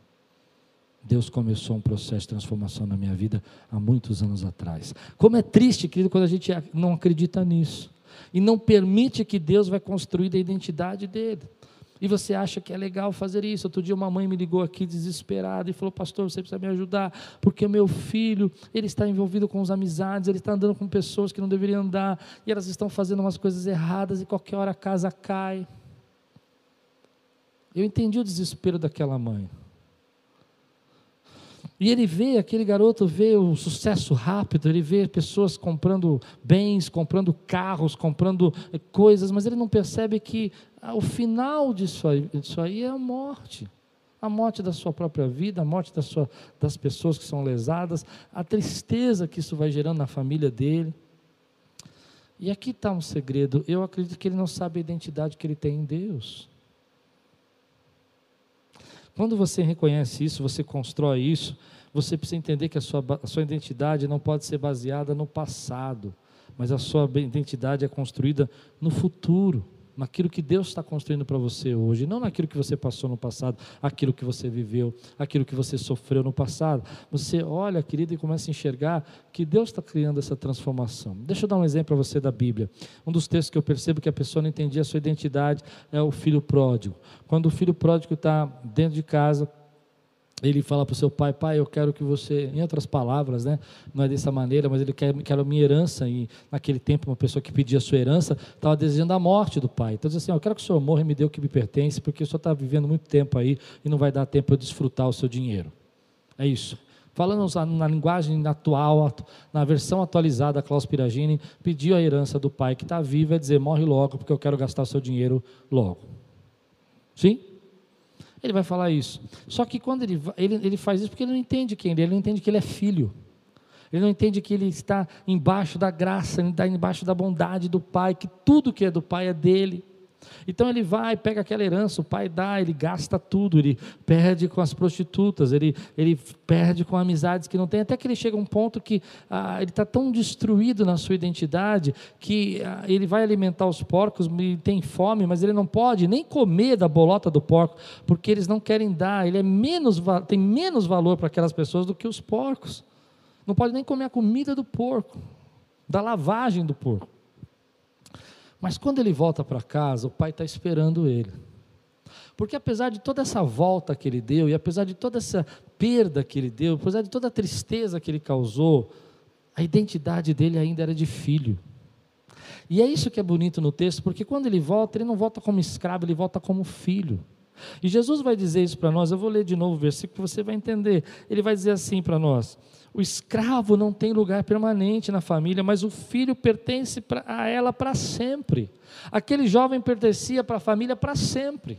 Deus começou um processo de transformação na minha vida há muitos anos atrás. Como é triste, querido, quando a gente não acredita nisso e não permite que Deus vai construir a identidade dele. E você acha que é legal fazer isso. Outro dia uma mãe me ligou aqui desesperada e falou: "Pastor, você precisa me ajudar, porque o meu filho, ele está envolvido com as amizades, ele está andando com pessoas que não deveriam andar, e elas estão fazendo umas coisas erradas e qualquer hora a casa cai". Eu entendi o desespero daquela mãe. E ele vê, aquele garoto vê o sucesso rápido, ele vê pessoas comprando bens, comprando carros, comprando eh, coisas, mas ele não percebe que ah, o final disso aí, disso aí é a morte. A morte da sua própria vida, a morte da sua, das pessoas que são lesadas, a tristeza que isso vai gerando na família dele. E aqui está um segredo. Eu acredito que ele não sabe a identidade que ele tem em Deus. Quando você reconhece isso, você constrói isso, você precisa entender que a sua, a sua identidade não pode ser baseada no passado, mas a sua identidade é construída no futuro naquilo que Deus está construindo para você hoje, não naquilo que você passou no passado, aquilo que você viveu, aquilo que você sofreu no passado. Você olha, querido, e começa a enxergar que Deus está criando essa transformação. Deixa eu dar um exemplo para você da Bíblia. Um dos textos que eu percebo que a pessoa não entendia a sua identidade é o filho pródigo. Quando o filho pródigo está dentro de casa, ele fala para o seu pai, pai, eu quero que você, em outras palavras, né, não é dessa maneira, mas ele quer, quer a minha herança, e naquele tempo uma pessoa que pedia a sua herança estava desejando a morte do pai, então diz assim, eu quero que o senhor morra e me dê o que me pertence, porque o senhor está vivendo muito tempo aí, e não vai dar tempo eu desfrutar o seu dinheiro, é isso, falando na linguagem atual, na versão atualizada, Klaus Piragini pediu a herança do pai que está vivo, é dizer, morre logo, porque eu quero gastar o seu dinheiro logo, sim? Ele vai falar isso. Só que quando ele, ele, ele faz isso porque ele não entende quem ele é, ele não entende que ele é filho. Ele não entende que ele está embaixo da graça, ele está embaixo da bondade do Pai, que tudo que é do Pai é dele. Então ele vai, pega aquela herança, o pai dá, ele gasta tudo, ele perde com as prostitutas, ele, ele perde com amizades que não tem, até que ele chega a um ponto que ah, ele está tão destruído na sua identidade que ah, ele vai alimentar os porcos e tem fome, mas ele não pode nem comer da bolota do porco, porque eles não querem dar, ele é menos, tem menos valor para aquelas pessoas do que os porcos. Não pode nem comer a comida do porco, da lavagem do porco. Mas quando ele volta para casa, o pai está esperando ele. Porque apesar de toda essa volta que ele deu, e apesar de toda essa perda que ele deu, apesar de toda a tristeza que ele causou, a identidade dele ainda era de filho. E é isso que é bonito no texto, porque quando ele volta, ele não volta como escravo, ele volta como filho. E Jesus vai dizer isso para nós, eu vou ler de novo o versículo, você vai entender. Ele vai dizer assim para nós: o escravo não tem lugar permanente na família, mas o filho pertence a ela para sempre. Aquele jovem pertencia para a família para sempre.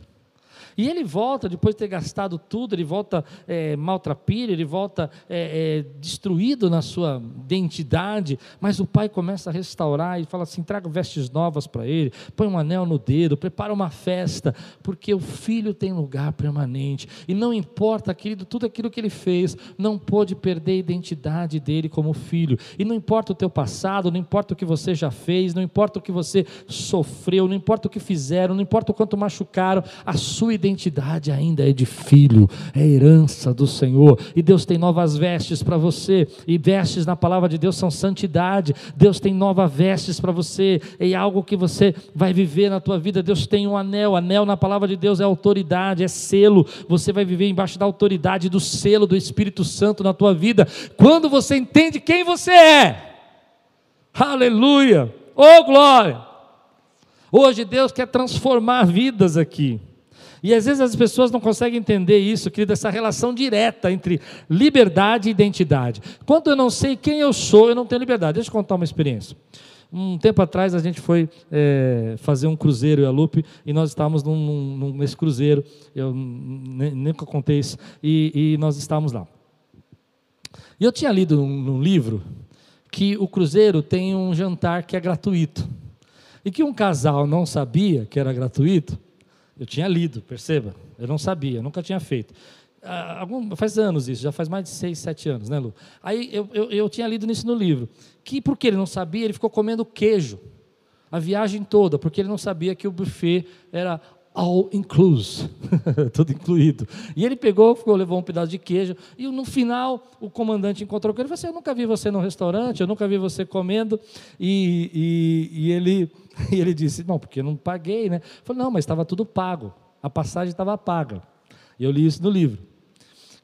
E ele volta, depois de ter gastado tudo, ele volta é, maltrapilho, ele volta é, é, destruído na sua identidade, mas o pai começa a restaurar e fala assim: traga vestes novas para ele, põe um anel no dedo, prepara uma festa, porque o filho tem lugar permanente. E não importa, querido, tudo aquilo que ele fez, não pôde perder a identidade dele como filho. E não importa o teu passado, não importa o que você já fez, não importa o que você sofreu, não importa o que fizeram, não importa o quanto machucaram, a sua identidade ainda é de filho, é herança do Senhor. E Deus tem novas vestes para você, e vestes na palavra de Deus são santidade. Deus tem novas vestes para você, é algo que você vai viver na tua vida. Deus tem um anel, anel na palavra de Deus é autoridade, é selo. Você vai viver embaixo da autoridade do selo do Espírito Santo na tua vida. Quando você entende quem você é. Aleluia! Oh glória! Hoje Deus quer transformar vidas aqui. E às vezes as pessoas não conseguem entender isso, querido, essa relação direta entre liberdade e identidade. Quando eu não sei quem eu sou, eu não tenho liberdade. Deixa eu contar uma experiência. Um tempo atrás a gente foi é, fazer um cruzeiro, e a Lupe, e nós estávamos num, num, nesse cruzeiro, eu nem, nunca contei isso, e, e, nós estávamos lá. E eu tinha lido num, num livro que o cruzeiro tem um jantar que é gratuito. E que um casal não sabia que era gratuito, eu tinha lido, perceba, eu não sabia, nunca tinha feito. Ah, algum, faz anos isso, já faz mais de seis, sete anos, né, Lu? Aí eu, eu, eu tinha lido nisso no livro, que porque ele não sabia, ele ficou comendo queijo a viagem toda, porque ele não sabia que o buffet era all inclusive, tudo incluído. E ele pegou, ficou, levou um pedaço de queijo, e no final o comandante encontrou com ele e falou assim, eu nunca vi você no restaurante, eu nunca vi você comendo, e, e, e ele, e ele disse, não, porque eu não paguei, né? Falei, não, mas estava tudo pago, a passagem estava paga. E eu li isso no livro.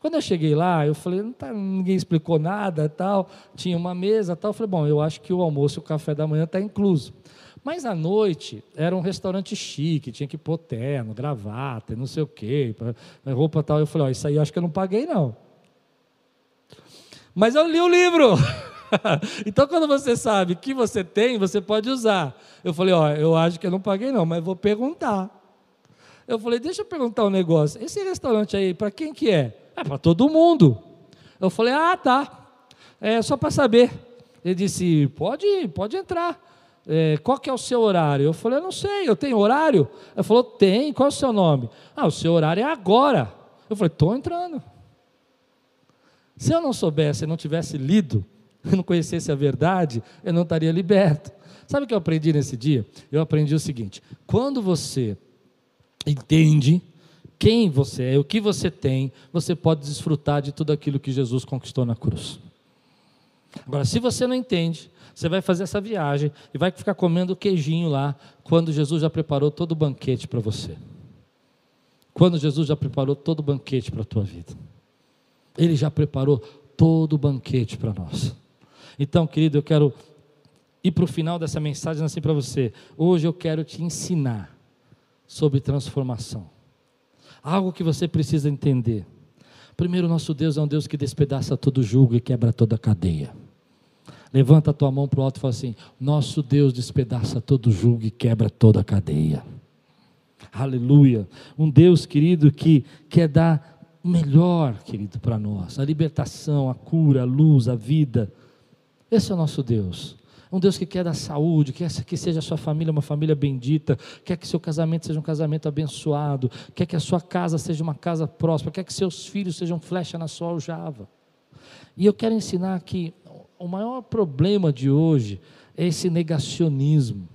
Quando eu cheguei lá, eu falei, não tá, ninguém explicou nada, tal, tinha uma mesa, tal, eu falei, bom, eu acho que o almoço e o café da manhã está incluso. Mas à noite era um restaurante chique, tinha que pôr terno, gravata, não sei o quê, roupa tal. Eu falei, ó, isso aí eu acho que eu não paguei, não. Mas eu li o livro. então, quando você sabe que você tem, você pode usar. Eu falei, ó, eu acho que eu não paguei, não, mas vou perguntar. Eu falei, deixa eu perguntar um negócio. Esse restaurante aí, para quem que é? É para todo mundo. Eu falei, ah, tá. É só para saber. Ele disse, pode, pode entrar é, qual que é o seu horário? Eu falei, eu não sei, eu tenho horário? Ele falou, tem, qual é o seu nome? Ah, o seu horário é agora. Eu falei, estou entrando. Se eu não soubesse, não tivesse lido, eu não conhecesse a verdade, eu não estaria liberto. Sabe o que eu aprendi nesse dia? Eu aprendi o seguinte: quando você entende quem você é, o que você tem, você pode desfrutar de tudo aquilo que Jesus conquistou na cruz. Agora, se você não entende, você vai fazer essa viagem e vai ficar comendo queijinho lá, quando Jesus já preparou todo o banquete para você. Quando Jesus já preparou todo o banquete para a tua vida. Ele já preparou todo o banquete para nós. Então, querido, eu quero ir para o final dessa mensagem assim para você. Hoje eu quero te ensinar sobre transformação. Algo que você precisa entender. Primeiro, nosso Deus é um Deus que despedaça todo julgo e quebra toda cadeia. Levanta a tua mão para o alto e fala assim: Nosso Deus despedaça todo julgo e quebra toda cadeia. Aleluia. Um Deus, querido, que quer dar melhor, querido, para nós: a libertação, a cura, a luz, a vida. Esse é o nosso Deus. Um Deus que quer dar saúde, quer que seja a sua família uma família bendita, quer que seu casamento seja um casamento abençoado, quer que a sua casa seja uma casa próspera, quer que seus filhos sejam flecha na sua aljava. E eu quero ensinar que o maior problema de hoje é esse negacionismo.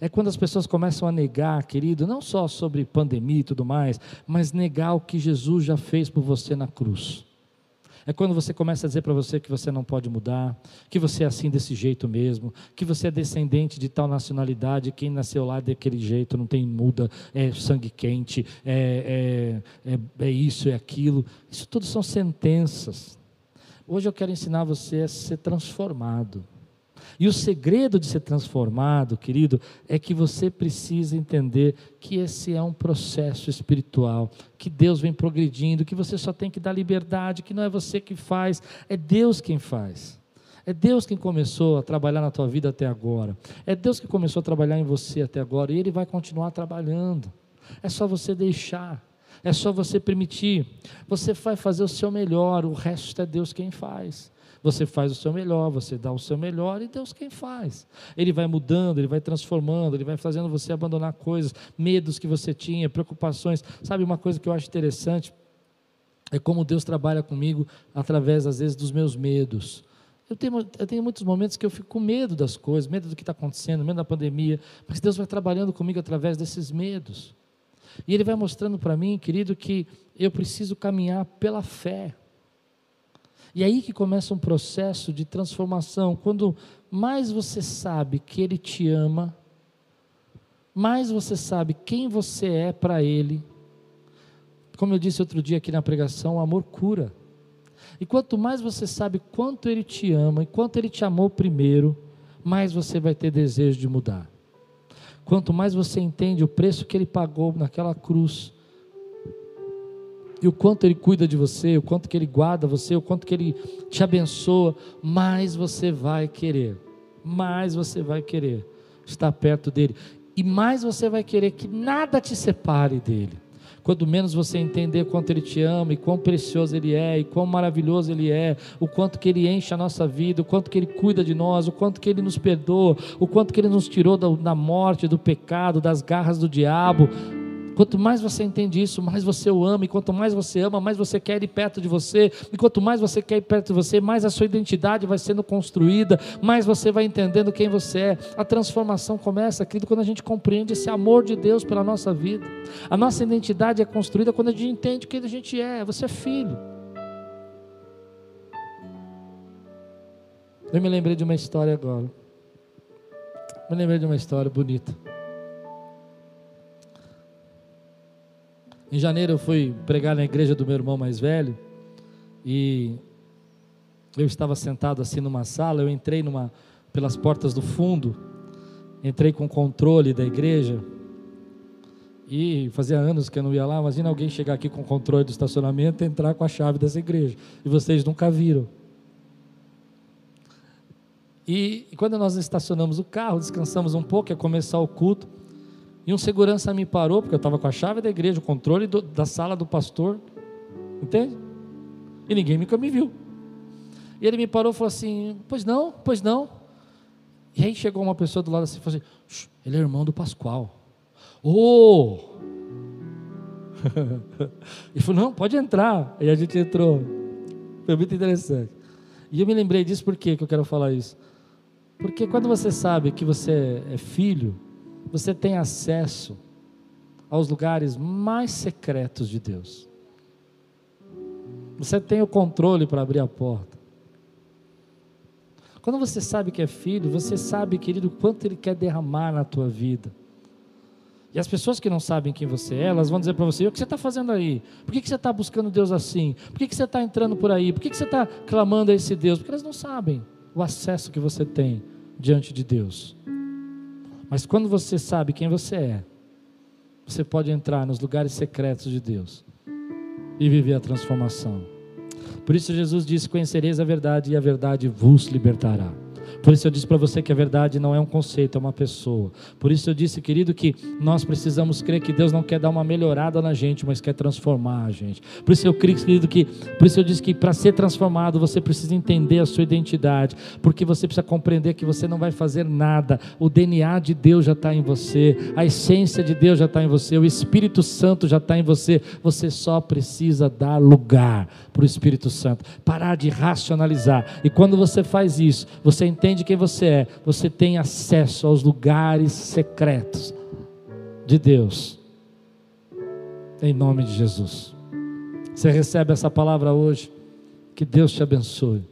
É quando as pessoas começam a negar, querido, não só sobre pandemia e tudo mais, mas negar o que Jesus já fez por você na cruz. É quando você começa a dizer para você que você não pode mudar, que você é assim desse jeito mesmo, que você é descendente de tal nacionalidade, quem nasceu lá daquele jeito não tem muda, é sangue quente, é, é, é, é isso, é aquilo. Isso tudo são sentenças. Hoje eu quero ensinar você a ser transformado. E o segredo de ser transformado, querido, é que você precisa entender que esse é um processo espiritual, que Deus vem progredindo, que você só tem que dar liberdade, que não é você que faz, é Deus quem faz. É Deus quem começou a trabalhar na tua vida até agora. É Deus que começou a trabalhar em você até agora e Ele vai continuar trabalhando. É só você deixar. É só você permitir. Você vai fazer o seu melhor, o resto é Deus quem faz. Você faz o seu melhor, você dá o seu melhor e Deus quem faz. Ele vai mudando, ele vai transformando, ele vai fazendo você abandonar coisas, medos que você tinha, preocupações. Sabe uma coisa que eu acho interessante? É como Deus trabalha comigo através, às vezes, dos meus medos. Eu tenho, eu tenho muitos momentos que eu fico com medo das coisas, medo do que está acontecendo, medo da pandemia, mas Deus vai trabalhando comigo através desses medos. E Ele vai mostrando para mim, querido, que eu preciso caminhar pela fé. E aí que começa um processo de transformação. Quando mais você sabe que Ele te ama, mais você sabe quem você é para Ele. Como eu disse outro dia aqui na pregação, o amor cura. E quanto mais você sabe quanto Ele te ama e quanto Ele te amou primeiro, mais você vai ter desejo de mudar. Quanto mais você entende o preço que Ele pagou naquela cruz, e o quanto Ele cuida de você, o quanto que Ele guarda você, o quanto que Ele te abençoa, mais você vai querer, mais você vai querer estar perto dEle, e mais você vai querer que nada te separe dEle. Quanto menos você entender quanto Ele te ama, e quão precioso Ele é, e quão maravilhoso Ele é, o quanto que Ele enche a nossa vida, o quanto que Ele cuida de nós, o quanto que Ele nos perdoa, o quanto que Ele nos tirou da, da morte, do pecado, das garras do diabo, Quanto mais você entende isso, mais você o ama, e quanto mais você ama, mais você quer ir perto de você, e quanto mais você quer ir perto de você, mais a sua identidade vai sendo construída, mais você vai entendendo quem você é. A transformação começa, querido, quando a gente compreende esse amor de Deus pela nossa vida. A nossa identidade é construída quando a gente entende quem a gente é. Você é filho. Eu me lembrei de uma história agora. Me lembrei de uma história bonita. Em janeiro eu fui pregar na igreja do meu irmão mais velho e eu estava sentado assim numa sala, eu entrei numa pelas portas do fundo, entrei com controle da igreja e fazia anos que eu não ia lá. Imagina alguém chegar aqui com controle do estacionamento e entrar com a chave dessa igreja e vocês nunca viram. E, quando nós estacionamos o carro, descansamos um pouco, ia começar o culto. E um segurança me parou, porque eu estava com a chave da igreja, o controle do, da sala do pastor. Entende? E ninguém nunca me viu. E ele me parou e falou assim: Pois não, pois não. E aí chegou uma pessoa do lado assim e falou assim: Ele é irmão do Pascoal. Oh! ele falou: Não, pode entrar. E a gente entrou. Foi muito interessante. E eu me lembrei disso por que eu quero falar isso? Porque quando você sabe que você é filho, você tem acesso aos lugares mais secretos de Deus. Você tem o controle para abrir a porta. Quando você sabe que é filho, você sabe, querido, quanto Ele quer derramar na tua vida. E as pessoas que não sabem quem você é, elas vão dizer para você: o que você está fazendo aí? Por que, você está buscando Deus assim? Por que, que você está entrando por aí? Por que, que você está clamando a esse Deus? Porque elas não sabem o acesso que você tem diante de Deus. Mas quando você sabe quem você é, você pode entrar nos lugares secretos de Deus e viver a transformação. Por isso Jesus disse: Conhecereis a verdade e a verdade vos libertará. Por isso eu disse para você que a verdade não é um conceito, é uma pessoa. Por isso eu disse, querido, que nós precisamos crer que Deus não quer dar uma melhorada na gente, mas quer transformar a gente. Por isso eu creio, querido, que por isso eu disse que para ser transformado você precisa entender a sua identidade, porque você precisa compreender que você não vai fazer nada. O DNA de Deus já está em você, a essência de Deus já está em você, o Espírito Santo já está em você. Você só precisa dar lugar para o Espírito Santo, parar de racionalizar. E quando você faz isso, você entende entende quem você é, você tem acesso aos lugares secretos de Deus. Em nome de Jesus. Você recebe essa palavra hoje. Que Deus te abençoe.